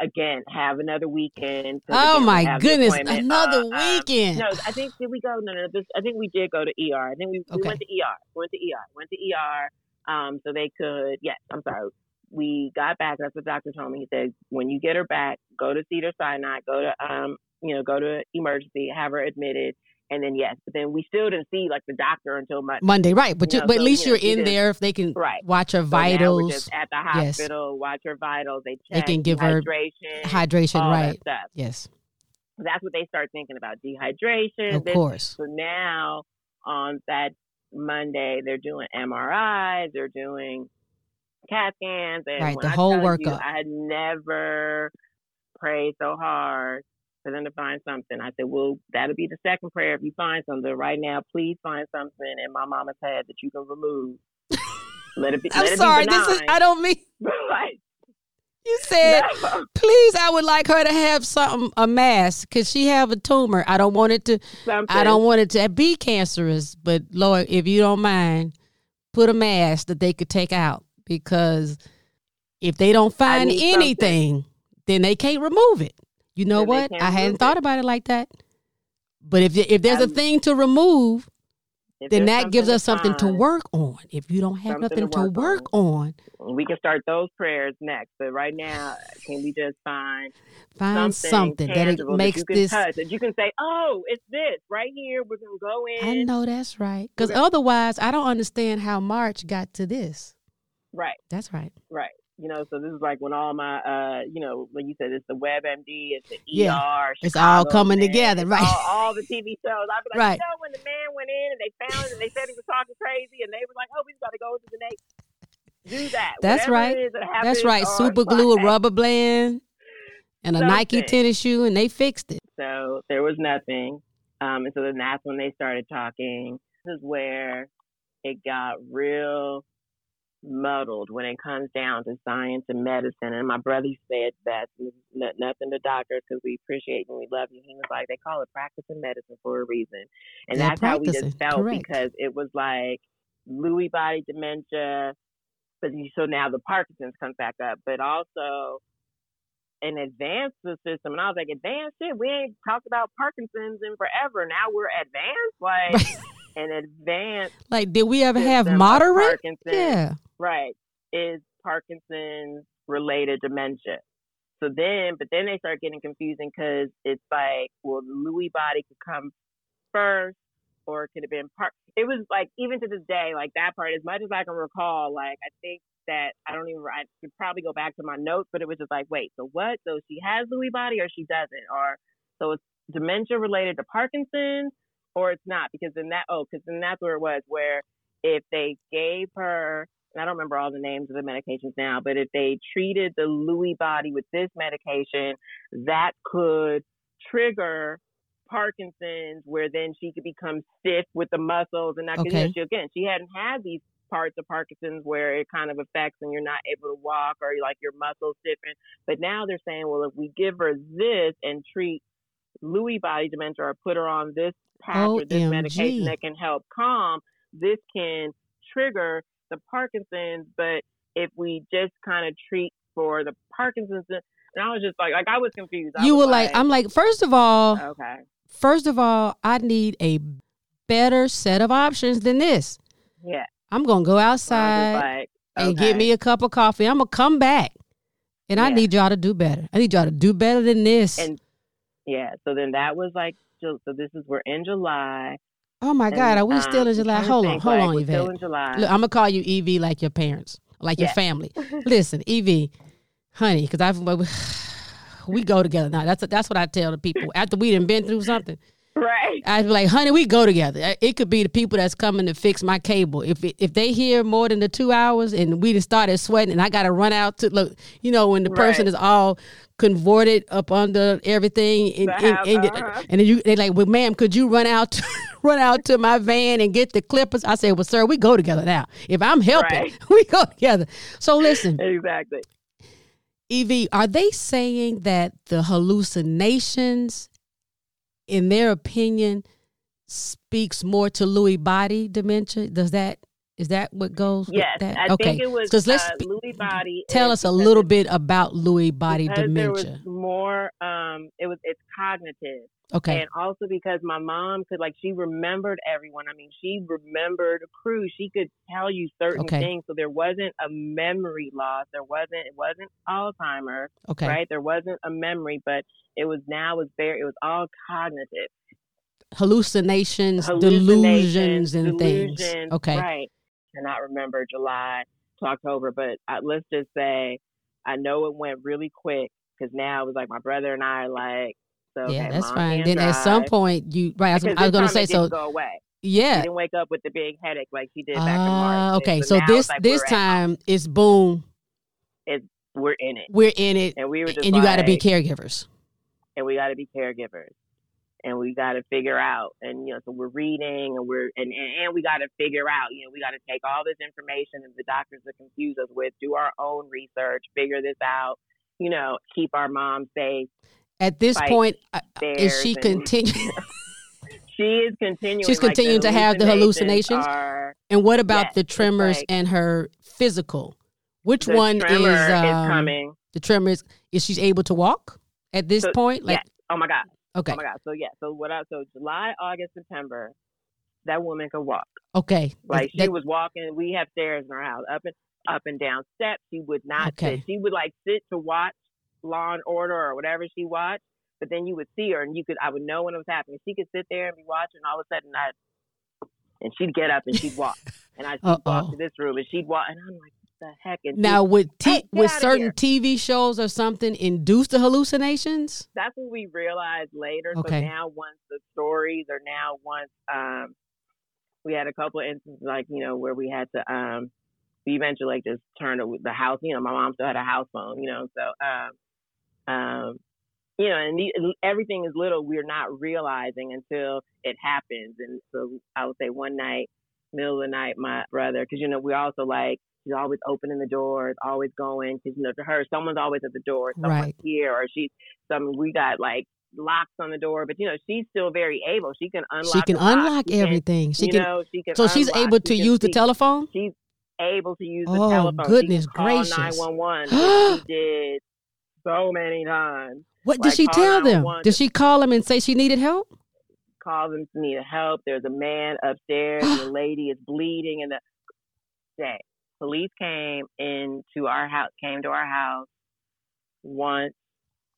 again, have another weekend. oh my goodness, another uh, um, weekend. no, I think did we go? No, no, this, I think we did go to ER. I think we, we Okay. went to ER. Went to ER. Went to ER. Um, so they could. Yes, I'm sorry. We got back. That's what the doctor told me. He said when you get her back, go to Cedar Sinai. Go to um, you know, go to emergency. Have her admitted. And then yes, but then we still didn't see like the doctor until my Monday, right? But you know, but at so, least you know, you're she in there if they can right. watch her So vitals, just at the hospital, Yes. Watch her vitals. They They can give her hydration, hydration, all right? Yes, That's what they start thinking about dehydration. of this- course. So now on that Monday, they're doing MRIs, they're doing CAT scans, and Right, the I whole workup. I had never prayed so hard for them to find something. I said, "Well, that'll be the second prayer if you find something. Right now, please find something in my mama's head that you can remove. Let it be. I'm it sorry. Be This is. I don't mean like, you said. no, Please, I would like her to have something a mass because she have a tumor. I don't want it to. something. I don't want it to be cancerous. But Lord, if you don't mind, put a mass that they could take out because if they don't find need something. anything, then they can't remove it. You know what? I hadn't thought it. about it like that. But if if there's a Um, thing to remove, then that gives us something to find, work on. If you don't have nothing to to work work on, We can start those prayers next, but right now, can we just find find something, something, that it makes that this. touch, that you can say, "Oh, it's this right here. We're gonna go in." I know that's right. Because otherwise, I don't understand how March got to this. Right, That's right. right. You know, so this is like when all my, uh, you know, when you said it's the WebMD, it's the ER, Yeah, ER, it's all coming together, right. All, all the TV shows. I'd be like, Right. you know, when the man went in and they found it and they said he was talking crazy, and they were like, "Oh, we got to go to the next." Do that. That's Whatever right. that That's right. Super glue, a rubber band, and a Nike tennis shoe, and they fixed it. So there was nothing. Um, and so then that's when they started talking. This is where it got real muddled when it comes down to science and medicine. And my brother said best, nothing to doctors because we appreciate you and we love you. He was like, they call it practicing medicine for a reason. And They're that's how we just felt correct. because it was like Lewy body dementia. But so now the Parkinson's comes back up, but also an advanced system. And I was like, advanced shit? We ain't talked about Parkinson's in forever. Now we're advanced? Like, an advanced Like, did we ever have moderate? Parkinson's, Yeah. right, is Parkinson's related dementia. So then, but then they start getting confusing because it's like, well, the Lewy body could come first, or it could have been part. It was like even to this day, like that part. As much as I can recall, like I think that I don't even. I could probably go back to my notes, but it was just like, wait, so what? So she has Lewy body or she doesn't, or so it's dementia related to Parkinson's, or it's not because then that oh, because then that's where it was where if they gave her and I don't remember all the names of the medications now, but if they treated the Lewy body with this medication, that could trigger Parkinson's, where then she could become stiff with the muscles, and that okay. she, again, she hadn't had these parts of Parkinson's where it kind of affects and you're not able to walk or like your muscles stiffen. But now they're saying, well, if we give her this and treat Lewy body dementia or put her on this patch or this medication that can help calm, this can trigger the Parkinson's. But if we just kind of treat for the Parkinson's, and I was just like, like I was confused. I you were like, I'm like, first of all, okay First of all, I need a better set of options than this. Yeah. I'm gonna go outside like, okay. and get me a cup of coffee. I'm gonna come back, and yeah. I need y'all to do better. I need y'all to do better than this. And yeah, so then that was like, so this is we're in July. Oh my and, God, are we um, still in July? Hold on, hold like on, Yvette. Still in July. Look, I'm gonna call you Evie like your parents, like your family. Listen, Evie, honey, because I've we go together now. That's that's what I tell the people after we done been through something. Right. I'd be like, honey, we go together. It could be the people that's coming to fix my cable. If it, if they hear more than the two hours and we just started sweating and I got to run out to look, you know, when the person is all converted up under everything and, and, and, uh-huh. and, then you they like, well, ma'am, could you run out to, run out to my van and get the clippers? I said, well, sir, we go together now. If I'm helping, right. we go together. So listen. Exactly. Evie, are they saying that the hallucinations, in their opinion, speaks more to Lewy body dementia? Does that is that what goes? Yes, that? I okay. think it was. Because Let's uh, Lewy body. Tell us a little bit about Lewy body dementia. There was more. Um, it was it's cognitive. Okay. And also because my mom could like she remembered everyone. I mean, she remembered crew. She could tell you certain okay. things. So there wasn't a memory loss. There wasn't it wasn't Alzheimer's. Okay. Right? There wasn't a memory, but it was now it was very it was all cognitive. Hallucinations, Hallucinations delusions and delusions, things. Okay. Right. Cannot remember July to October, but I, let's just say I know it went really quick because now it was like my brother and I like so yeah, okay, that's fine. Then drive. at some point you right. I was, I was going to say so. Go away. Yeah. She didn't wake up with the big headache like she did back in March. Ah, okay, so, so this like this time it's boom. It's we're in it. We're in it, and we were just and you got to be caregivers. And we got to be caregivers, and we got to figure out. And you know, so we're reading, and we're and and, and we got to figure out. You know, we got to take all this information that the doctors are confused us with, do our own research, figure this out. You know, keep our mom safe at this point, uh, is she continuing? she is continuing. She's continuing like to have the hallucinations. Are, and what about yes, the tremors like, and her physical? Which one is, um, is coming? The tremors. Is she able to walk at this so, point? Like, yes. oh my god. Okay. Oh my god. So yeah. So what? I, so July, August, September, that woman could walk. Okay. Like that, she was walking. We have stairs in our house, up and up and down steps. She would not okay. sit. She would like sit to watch Law and Order or whatever she watched, but then you would see her and you could I would know when it was happening. She could sit there and be watching, all of a sudden I and she'd get up and she'd walk, and I'd walk to this room and she'd walk, and I'm like, the heck? And now, would t- hey, would certain TV shows or something induce the hallucinations? That's what we realized later. Okay. So now, once the stories are now once um, we had a couple of instances like you know where we had to um, we eventually like just turned the house. You know, my mom still had a house phone. You know, so um, um, you know, and the, everything is little we're not realizing until it happens. And so I would say one night, middle of the night, my brother, because you know we also like she's always opening the doors, always going, because you know to her someone's always at the door, someone's right. here, or she's some. We got like locks on the door, but you know she's still very able. She can unlock. She can unlock she everything. She you can. Know, she can. So unlock, she's able to she use the telephone. She's able to use the oh, telephone. Oh goodness she can gracious! Nine one one. She did so many times. What like, did she tell them? Did she call them and say she needed help? Call them to need help. There's a man upstairs. the lady is bleeding, and the day police came into our house. Came to our house once.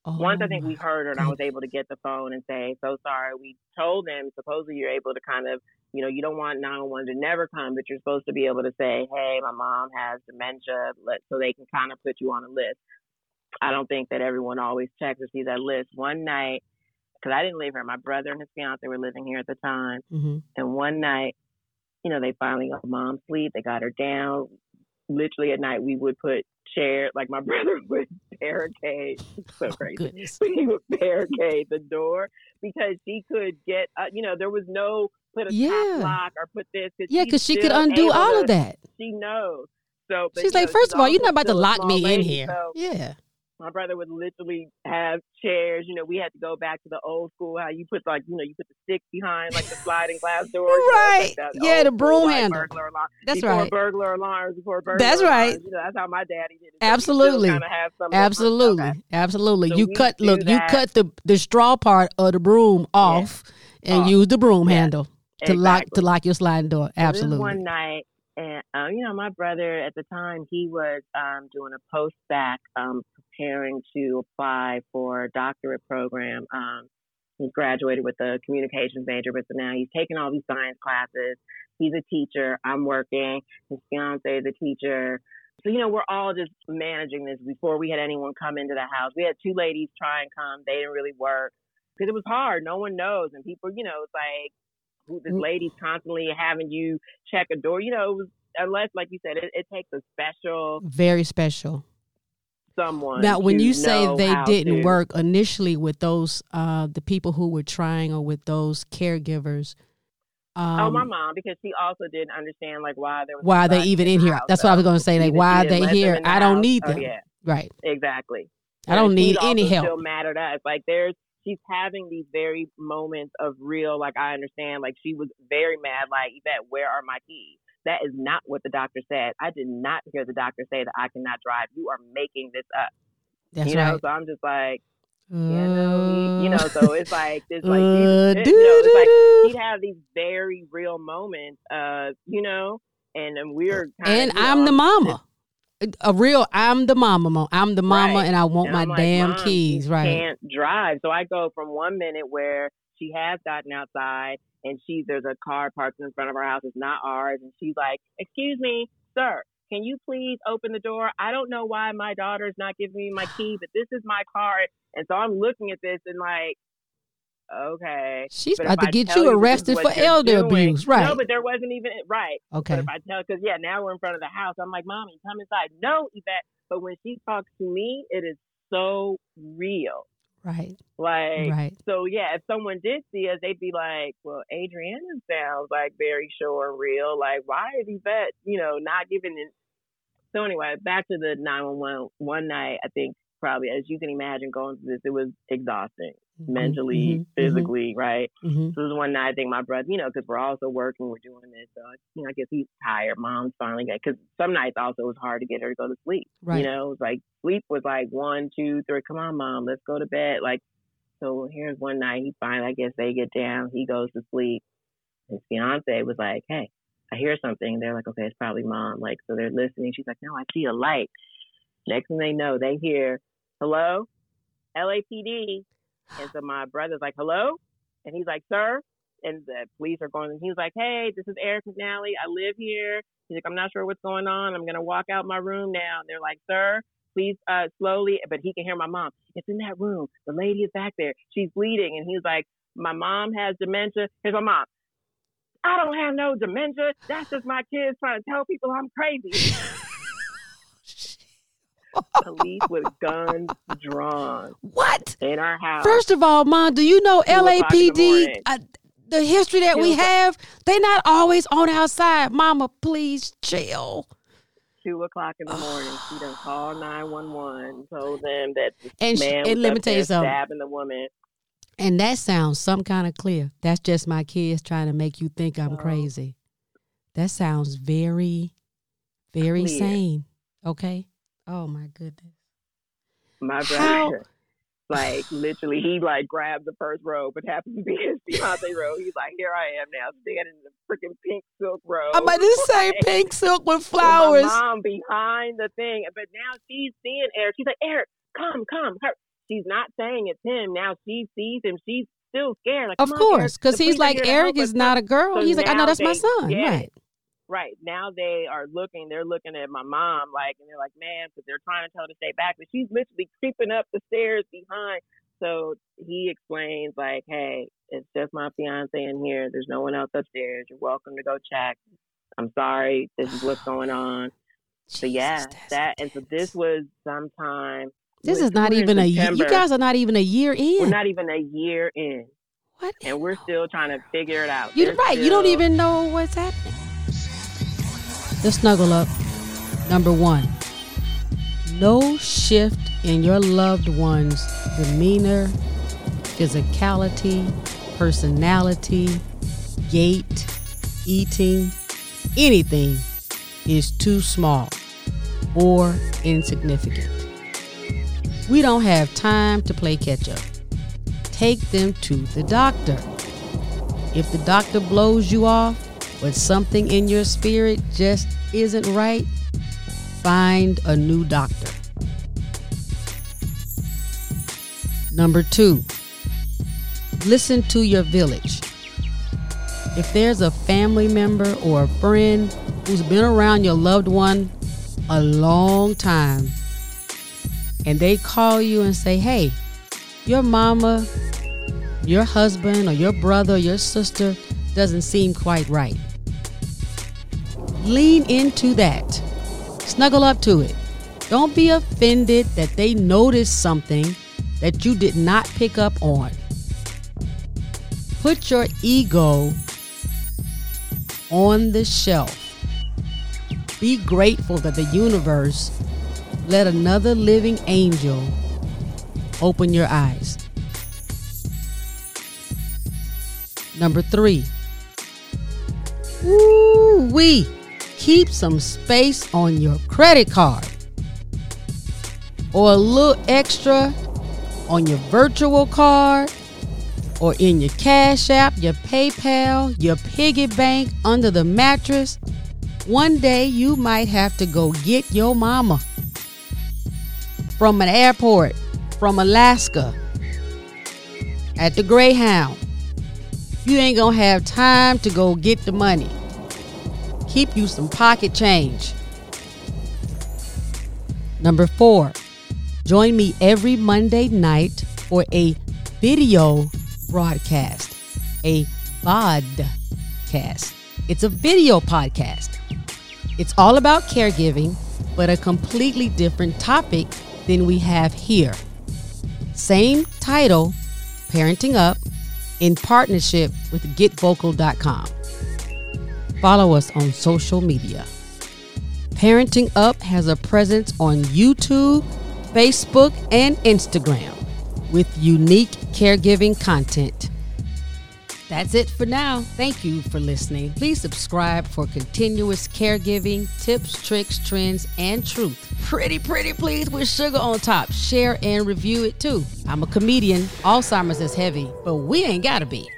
Oh, once I think we heard her, and I was able to get the phone and say, "So sorry." We told them supposedly you're able to kind of you know, you don't want 911 to never come, but you're supposed to be able to say, hey, my mom has dementia, let, so they can kind of put you on a list. I don't think that everyone always checks or sees that list. One night, because I didn't live here, my brother and his fiance were living here at the time. Mm-hmm. And one night, you know, they finally got mom sleep. They got her down. Literally at night, we would put chair, like my brother would barricade. So Oh, crazy. goodness. he would barricade the door because she could get, uh, you know, there was no put a Yeah. top lock or put this. Cause Yeah, because she could undo all to- of that. She knows. So She's like, first of all, you're not about to lock me in here. So Yeah. My brother would literally have chairs. You know, we had to go back to the old school how you put like, you know, you put the stick behind like the sliding glass door. you know, Right. like Yeah, the school, broom like, handle. burglar alarm. That's before right. burglar alarms, before burglar That's alarms. right. You know, that's how my daddy did it. Absolutely. Absolutely. Okay. Absolutely. So you cut look, you cut the the straw part of the broom off and Off. use the broom Yeah. handle to lock to lock your sliding door. So Absolutely. one night, and um, you know, my brother at the time he was um, doing a post back, um, preparing to apply for a doctorate program. Um, he graduated with a communications major, but so now he's taking all these science classes. He's a teacher. I'm working. His fiance is a teacher. So you know, we're all just managing this. Before we had anyone come into the house, we had two ladies try and come. They didn't really work because it was hard. No one knows, and people, you know, it's like who this Mm. lady's constantly having you check a door. You know, it was, unless, like you said, it, it takes a special Very special. Someone. Now, when you say they didn't to- work initially with those, uh, the people who were trying or with those caregivers, um, oh, my mom, because she also didn't understand like why there was why are they even in in here? house, That's what I was going to say. Like, why are they here? the I don't need oh, them. yeah, Right. exactly. I don't And need any help. Still mad at us. Like there's, she's having these very moments of real. Like I understand. Like she was very mad. Like Yvette, where are my keys? That is not what the doctor said. I did not hear the doctor say that I cannot drive. You are making this up. That's you know, right. so I'm just like, you know, he, you know, so it's like it's like Uh, he, you know, it's like he'd have these very real moments, uh, you know, and we're kind and of, you I'm know, the mama. A real, I'm the mama. I'm the mama, Right. and I want And my like, damn keys. Right. Can't drive. So I go from one minute where she has gotten outside and she there's a car parked in front of our house. It's not ours, and she's like, "Excuse me, sir." Can you please open the door? I don't know why my daughter's not giving me my key, but this is my car. And so I'm looking at this and like, okay. She's But about to I get you arrested for elder doing- abuse. Right. No, but there wasn't even right. okay. But if I tell, because yeah, now we're in front of the house. I'm like, mommy, come inside. No, Yvette. But when she talks to me, it is so real. Right. Like, Right. so yeah, if someone did see us, they'd be like, well, Adriana sounds like very sure and real. Like, why is Yvette, you know, not giving it? So anyway, back to the 911. One night, I think probably, as you can imagine, going through this, it was exhausting mentally, Mhm, mhm, physically, right? mhm. So was one night, I think my brother, you know, because we're also working, we're doing this. So, you know, I guess he's tired. Mom's finally got, because some nights also it was hard to get her to go to sleep. Right. You know, it was like sleep was like one, two, three. Come on, mom, let's go to bed. Like, so here's one night he finally, I guess they get down. He goes to sleep. His fiance was like, hey, I hear something. They're like, okay, it's probably mom. Like, so they're listening. She's like, no, I see a light. Next thing they know, they hear, hello, LAPD. And so my brother's like, hello? And he's like, sir? And the police are going, and he's like, hey, this is Eric McNally. I live here. He's like, I'm not sure what's going on. I'm going to walk out my room now. And they're like, sir, please uh, slowly. But he can hear my mom. It's in that room. The lady is back there. She's bleeding. And he's like, my mom has dementia. Here's my mom. I don't have no dementia. That's just my kids trying to tell people I'm crazy. Police with guns drawn What? in our house. First of all, Mom, do you know Two o'clock in the LAPD? Uh, the history that we have, they're not always on our side. Mama, please chill. two o'clock in the morning. She done called nine one one, told them that the And man and was let me tell you something. stabbing the woman. And that sounds some kind of clear. That's just my kids trying to make you think I'm Oh. crazy. That sounds very, very Clear. sane. Okay. Oh my goodness. My brother, like literally, he like grabbed the first row, but happened to be his fiance row. He's like, "Here I am now, standing in the freaking pink silk row." I'm about to say pink silk with with flowers. My mom behind the thing, but now she's seeing Eric. She's like, "Eric, come, come." Her, she's not saying it's him. Now she sees him. She's still scared. Like, of course, because he's like Eric is not a girl. So he's like, I know that's my son. Right. Right. Now they are looking, they're looking at my mom like, and they're like, man, because they're trying to tell her to stay back. But she's literally creeping up the stairs behind. So he explains, like, hey, it's just my fiance in here. There's no one else upstairs. You're welcome to go check. I'm sorry. This is what's going on. So yeah, that and so this was sometime. This is not even a year. You guys are not even a year in. We're not even a year in. What? And we're still trying to figure it out. You're right. Still... You don't even know what's happening. The snuggle up. Number one. No shift in your loved one's demeanor, physicality, personality, gait, eating, anything is too small or insignificant. We don't have time to play catch up. Take them to the doctor. If the doctor blows you off, but something in your spirit just isn't right, find a new doctor. Number two, listen to your village. If there's a family member or a friend who's been around your loved one a long time and they call you and say, hey, your mama, your husband, or your brother, or your sister doesn't seem quite right. Lean into that. Snuggle up to it. Don't be offended that they noticed something that you did not pick up on. Put your ego on the shelf. Be grateful that the universe let another living angel open your eyes. Number three, woo wee keep some space on your credit card or a little extra on your virtual card or in your Cash App, your PayPal, your piggy bank, under the mattress. One day you might have to go get your mama from an airport, from Alaska, at the Greyhound. You ain't gonna have time to go get the money keep you some pocket change. Number four, join me every Monday night for a video broadcast, a podcast. It's a video podcast. It's all about caregiving, but a completely different topic than we have here. Same title, Parenting Up, in partnership with GetVocal.com. Follow us on social media. Parenting Up has a presence on YouTube, Facebook, and Instagram with unique caregiving content. That's it for now. Thank you for listening. Please subscribe for continuous caregiving tips, tricks, trends, and truth. Pretty, pretty please with sugar on top. Share and review it too. I'm a comedian. Alzheimer's is heavy, but we ain't gotta be.